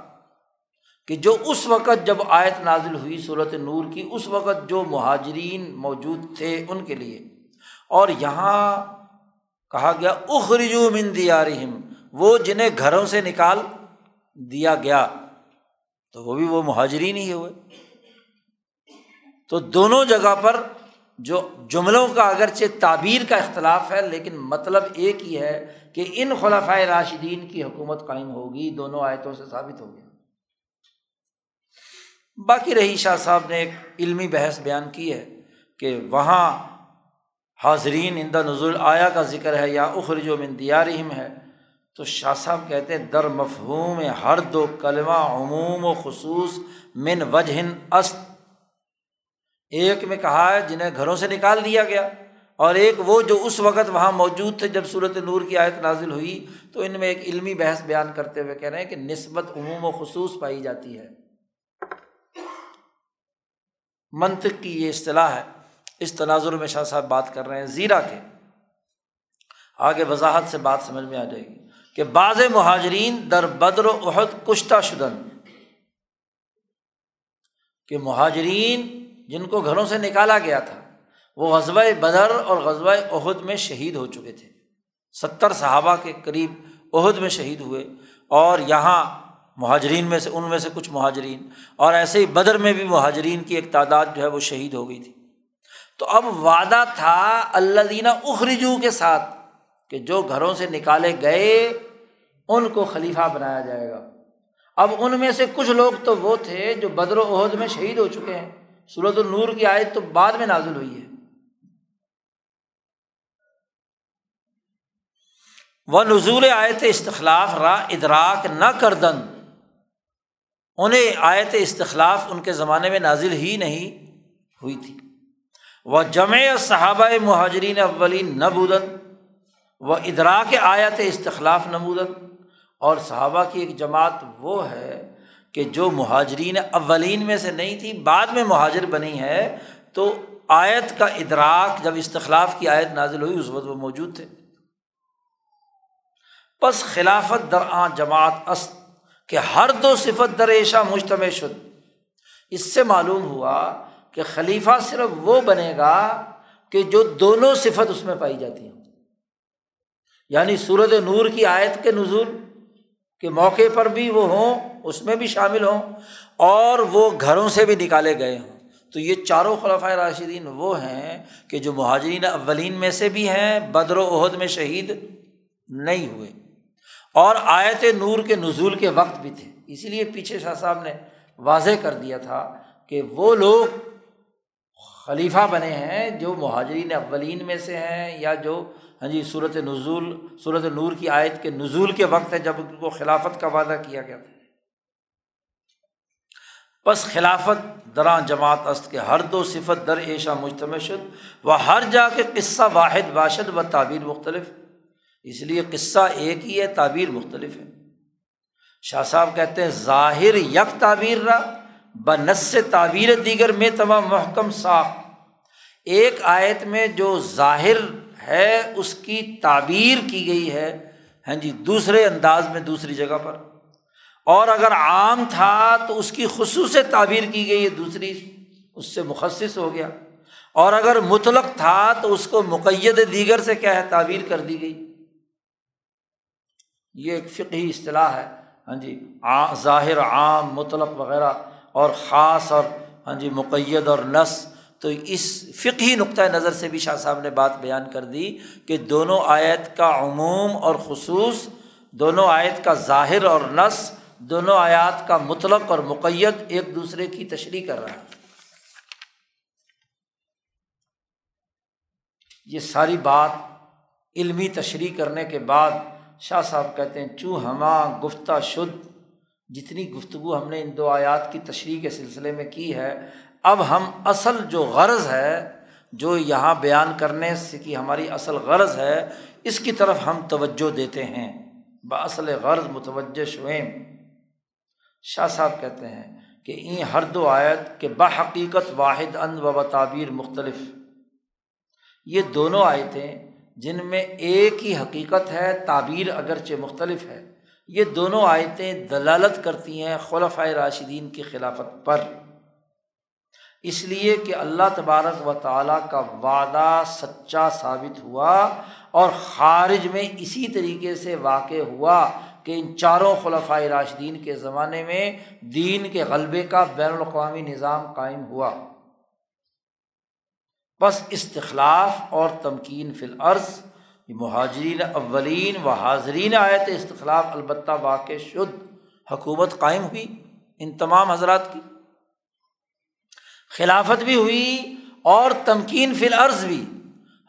کہ جو اس وقت جب آیت نازل ہوئی صورت نور کی، اس وقت جو مہاجرین موجود تھے ان کے لیے۔ اور یہاں کہا گیا، اخرجو من دیا رحم وہ جنہیں گھروں سے نکال دیا گیا۔ تو وہ بھی وہ مہاجرین ہی ہوئے۔ تو دونوں جگہ پر جو جملوں کا اگرچہ تعبیر کا اختلاف ہے، لیکن مطلب ایک ہی ہے کہ ان خلافۂ راشدین کی حکومت قائم ہوگی، دونوں آیتوں سے ثابت ہو گیا باقی رہی شاہ صاحب نے ایک علمی بحث بیان کی ہے کہ وہاں حاضرین اندہ نزول آیا کا ذکر ہے یا اخر جو من دیارہم ہے۔ تو شاہ صاحب کہتے ہیں، در مفہوم ہر دو کلمہ عموم و خصوص من وجہ است ایک میں کہا ہے جنہیں گھروں سے نکال دیا گیا اور ایک وہ جو اس وقت وہاں موجود تھے جب صورت نور کی آیت نازل ہوئی، تو ان میں ایک علمی بحث بیان کرتے ہوئے کہہ رہے ہیں کہ نسبت عموم و خصوص پائی جاتی ہے۔ منطق کی یہ اصطلاح ہے۔ اس تناظر میں شاہ صاحب بات کر رہے ہیں زیرہ کے۔ آگے وضاحت سے بات سمجھ میں آ جائے گی کہ بعض مہاجرین در بدر و عہد کشتہ شدن۔ کہ مہاجرین جن کو گھروں سے نکالا گیا تھا، وہ غزبۂ بدر اور غزبۂ عہد میں شہید ہو چکے تھے۔ ستر صحابہ کے قریب عہد میں شہید ہوئے اور یہاں مہاجرین میں سے، ان میں سے کچھ مہاجرین اور ایسے ہی بدر میں بھی مہاجرین کی ایک تعداد جو ہے وہ شہید ہو گئی تھی۔ تو اب وعدہ تھا اللہ دینا اخرجو کے ساتھ کہ جو گھروں سے نکالے گئے، ان کو خلیفہ بنایا جائے گا۔ اب ان میں سے کچھ لوگ تو وہ تھے جو بدر و عہد میں شہید ہو چکے ہیں۔ صورت النور کی آیت تو بعد میں نازل ہوئی ہے۔ وہ نزول آیت استخلاف، را ادراک نہ کردن۔ انہیں آیت استخلاف ان کے زمانے میں نازل ہی نہیں ہوئی تھی۔ وہ جمع صحابہ مہاجرین اولین نبودن وہ ادراک آیت استخلاف نمودن اور صحابہ کی ایک جماعت وہ ہے کہ جو مہاجرین اولین میں سے نہیں تھی، بعد میں مہاجر بنی ہے، تو آیت کا ادراک جب استخلاف کی آیت نازل ہوئی، اس وقت وہ موجود تھے۔ بس خلافت درآں جماعت است کہ ہر دو صفت در ایشا مجتمع شد۔ اس سے معلوم ہوا کہ خلیفہ صرف وہ بنے گا کہ جو دونوں صفت اس میں پائی جاتی ہیں یعنی سورت نور کی آیت کے نزول کے موقع پر بھی وہ ہوں، اس میں بھی شامل ہوں اور وہ گھروں سے بھی نکالے گئے ہوں۔ تو یہ چاروں خلفۂ راشدین وہ ہیں کہ جو مہاجرین اولین میں سے بھی ہیں، بدر و عہد میں شہید نہیں ہوئے۔ اور آیت نور کے نزول کے وقت بھی تھے۔ اسی لیے پیچھے شاہ صاحب نے واضح کر دیا تھا کہ وہ لوگ خلیفہ بنے ہیں جو مہاجرین اولین میں سے ہیں یا جو ہاں جی صورت نزول صورت نور کی آیت کے نزول کے وقت ہے جب ان کو خلافت کا وعدہ کیا گیا تھا۔ بس خلافت درا جماعت است کے ہر دو صفت در ایشا مجتمع شد و ہر جا کے قصہ واحد، باشد و تعبیر مختلف۔ اس لیے قصہ ایک ہی ہے، تعبیر مختلف ہے۔ شاہ صاحب کہتے ہیں، ظاہر یک تعبیر رہا بنس تعبیر دیگر میں تمام محکم ساخت۔ ایک آیت میں جو ظاہر ہے، اس کی تعبیر کی گئی ہے ہاں جی دوسرے انداز میں دوسری جگہ پر۔ اور اگر عام تھا تو اس کی خصوص تعبیر کی گئی ہے دوسری، اس سے مخصص ہو گیا۔ اور اگر مطلق تھا تو اس کو مقید دیگر سے کیا ہے، تعبیر کر دی گئی۔ یہ ایک فقہی اصطلاح ہے ہاں جی ظاہر، عام، مطلق وغیرہ۔ اور خاص اور ہاں جی مقید اور نس تو اس فقہی نقطۂ نظر سے بھی شاہ صاحب نے بات بیان کر دی کہ دونوں آیت کا عموم اور خصوص، دونوں آیت کا ظاہر اور نس دونوں آیات کا مطلق اور مقید ایک دوسرے کی تشریح کر رہا ہے۔ یہ ساری بات علمی تشریح کرنے کے بعد شاہ صاحب کہتے ہیں، چوں ہما گفتہ شدھ جتنی گفتگو ہم نے ان دو آیات کی تشریح کے سلسلے میں کی ہے اب ہم اصل جو غرض ہے، جو یہاں بیان کرنے سے کہ ہماری اصل غرض ہے، اس کی طرف ہم توجہ دیتے ہیں۔ باصل غرض متوجہ شعیم شاہ صاحب کہتے ہیں کہ این ہر دو آیت کے بحقیقت واحد ان و تعبیر مختلف۔ یہ دونوں آیتیں جن میں ایک ہی حقیقت ہے، تعبیر اگرچہ مختلف ہے۔ یہ دونوں آیتیں دلالت کرتی ہیں خلفۂ راشدین کی خلافت پر۔ اس لیے کہ اللہ تبارک و تعالیٰ کا وعدہ سچا ثابت ہوا اور خارج میں اسی طریقے سے واقع ہوا کہ ان چاروں خلفۂ راشدین کے زمانے میں دین کے غلبے کا بین الاقوامی نظام قائم ہوا۔ بس استخلاف اور تمکین فی العرض مہاجرین اولین و حاضرین آئے تھے استخلاف البتہ واقع شد، حکومت قائم ہوئی ان تمام حضرات کی۔ خلافت بھی ہوئی اور تمکین فی العرض بھی۔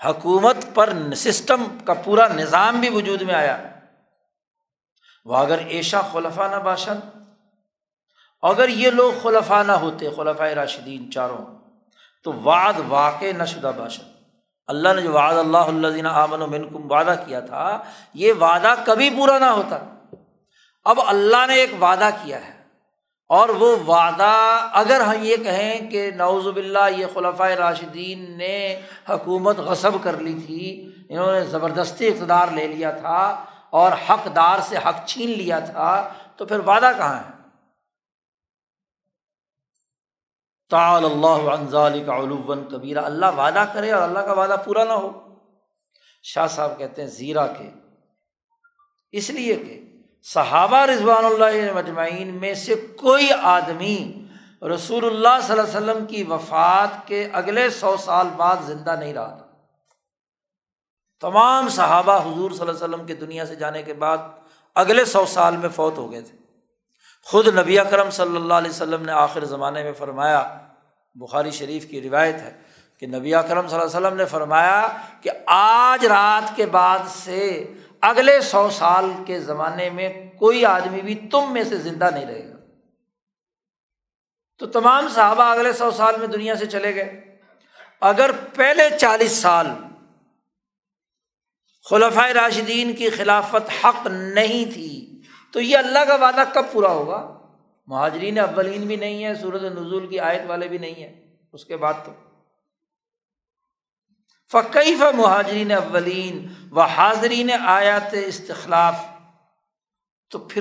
حکومت پر سسٹم کا پورا نظام بھی وجود میں آیا۔ وہ اگر ایشا خلفہ نہ باشد اگر یہ لوگ خلفہ نہ ہوتے خلفۂ راشدین چاروں، تو وعد واقع نہ شدہ باشد اللہ نے جو وعد اللہ اللہ آمن و منکم وعدہ کیا تھا، یہ وعدہ کبھی پورا نہ ہوتا۔ اب اللہ نے ایک وعدہ کیا ہے۔ اور وہ وعدہ، اگر ہم یہ کہیں کہ نوز باللہ، یہ خلفۂ راشدین نے حکومت غصب کر لی تھی، انہوں نے زبردستی اقتدار لے لیا تھا اور حقدار سے حق چھین لیا تھا، تو پھر وعدہ کہاں ہے؟ تعال اللہ عنزال کا علوم کبیرہ، اللہ وعدہ کرے اور اللہ کا وعدہ پورا نہ ہو۔ شاہ صاحب کہتے ہیں زیرہ کے، اس لیے کہ صحابہ رضوان اللہ مجمعین میں سے کوئی آدمی رسول اللہ صلی اللہ علیہ وسلم کی وفات کے اگلے سو سال بعد زندہ نہیں رہا تھا۔ تمام صحابہ حضور صلی اللہ علیہ وسلم کی دنیا سے جانے کے بعد اگلے سو سال میں فوت ہو گئے تھے۔ خود نبی اکرم صلی اللہ علیہ وسلم نے آخر زمانے میں فرمایا، بخاری شریف کی روایت ہے کہ نبی اکرم صلی اللہ علیہ وسلم نے فرمایا کہ آج رات کے بعد سے اگلے سو سال کے زمانے میں کوئی آدمی بھی تم میں سے زندہ نہیں رہے گا۔ تو تمام صحابہ اگلے سو سال میں دنیا سے چلے گئے۔ اگر پہلے چالیس سال خلفۂ راشدین کی خلافت حق نہیں تھی، تو یہ اللہ کا وعدہ کب پورا ہوگا؟ مہاجرین اولین بھی نہیں ہے سورت نزول کی آیت والے بھی نہیں ہیں، اس کے بعد تو۔ فقیف مہاجرین اولین و حاضرین آیات استخلاف تو پھر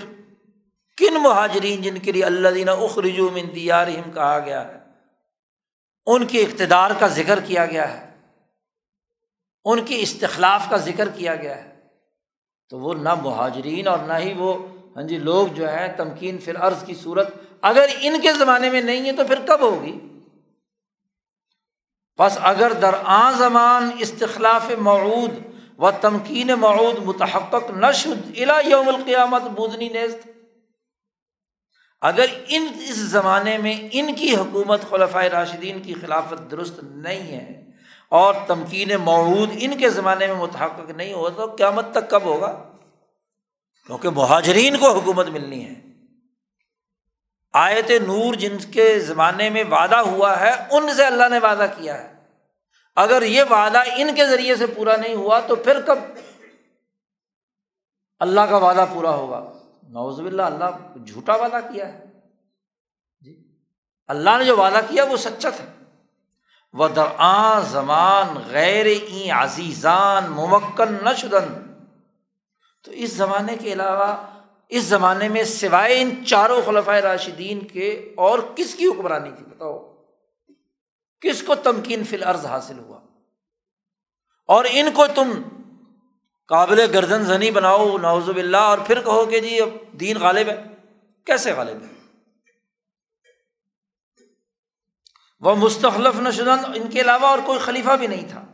کن مہاجرین جن کے لیے اللہ دینا اخرجو من دیارہم کہا گیا ہے؟ ان کے اقتدار کا ذکر کیا گیا ہے۔ ان کی استخلاف کا ذکر کیا گیا ہے۔ تو وہ نہ مہاجرین اور نہ ہی وہ ہاں جی لوگ جو ہے تمکین فی العرض کی صورت اگر ان کے زمانے میں نہیں ہے تو پھر کب ہوگی؟ بس اگر درآں زمان استخلاف معود و تمکین معود متحق نہ شد الا یوم القیامت بودنی نیست. اگر ان اس زمانے میں ان کی حکومت خلفۂ راشدین کی خلافت درست نہیں ہے اور تمکین معود ان کے زمانے میں متحق نہیں ہوا تو قیامت تک کب ہوگا؟ کیونکہ مہاجرین کو حکومت ملنی ہے۔ آیت نور جن کے زمانے میں وعدہ ہوا ہے، ان سے اللہ نے وعدہ کیا ہے۔ اگر یہ وعدہ ان کے ذریعے سے پورا نہیں ہوا تو پھر کب اللہ کا وعدہ پورا ہوگا؟ نوزب اللہ اللہ جھوٹا وعدہ کیا ہے۔ جی اللہ نے جو وعدہ کیا وہ سچا تھا۔ وہ درآ زمان غیر عزیزان ممکن نشدن تو اس زمانے کے علاوہ اس زمانے میں سوائے ان چاروں خلفۂ راشدین کے اور کس کی حکمرانی تھی بتاؤ؟ کس کو تمکین فی العرض حاصل ہوا؟ اور ان کو تم قابل گردن زنی بناؤ نوزب اللہ اور پھر کہو کہ جی اب دین غالب ہے۔ کیسے غالب ہے؟ وہ مستخلف نشدن ان کے علاوہ اور کوئی خلیفہ بھی نہیں تھا۔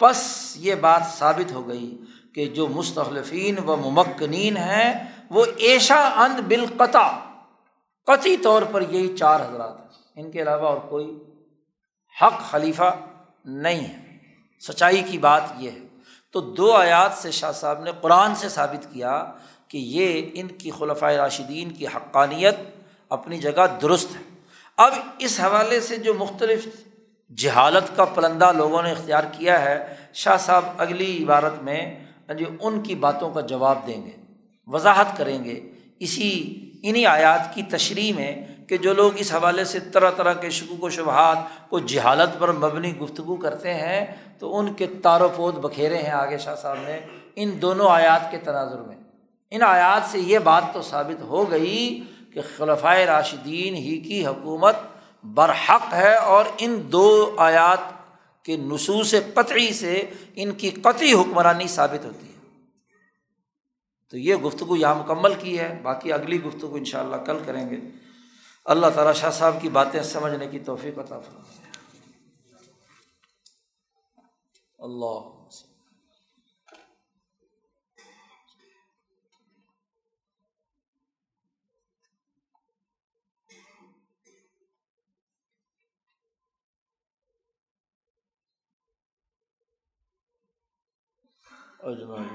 بس یہ بات ثابت ہو گئی۔ کہ جو مستخلفین و ممکنین ہیں، وہ ایشا اند بالقطع، قطعی طور پر یہی چار حضرات ہیں۔ ان کے علاوہ اور کوئی حق خلیفہ نہیں ہے۔ سچائی کی بات یہ ہے۔ تو دو آیات سے شاہ صاحب نے قرآن سے ثابت کیا کہ یہ ان کی خلفۂ راشدین کی حقانیت اپنی جگہ درست ہے۔ اب اس حوالے سے جو مختلف جہالت کا پلندہ لوگوں نے اختیار کیا ہے، شاہ صاحب اگلی عبارت میں جو ان کی باتوں کا جواب دیں گے، وضاحت کریں گے۔ اسی انہیں آیات کی تشریح میں کہ جو لوگ اس حوالے سے طرح طرح کے شکوک و شبہات کو جہالت پر مبنی گفتگو کرتے ہیں، تو ان کے تار و پود بکھیرے ہیں آگے شاہ صاحب نے ان دونوں آیات کے تناظر میں۔ ان آیات سے یہ بات تو ثابت ہو گئی کہ خلفۂ راشدین ہی کی حکومت برحق ہے اور ان دو آیات کہ نصوص قطعی سے ان کی قطعی حکمرانی ثابت ہوتی ہے۔ تو یہ گفتگو یہاں مکمل کی ہے، باقی اگلی گفتگو ان شاء اللہ کل کریں گے۔ اللہ تعالیٰ شاہ صاحب کی باتیں سمجھنے کی توفیق عطا فرمائے۔ اللہ اجمائی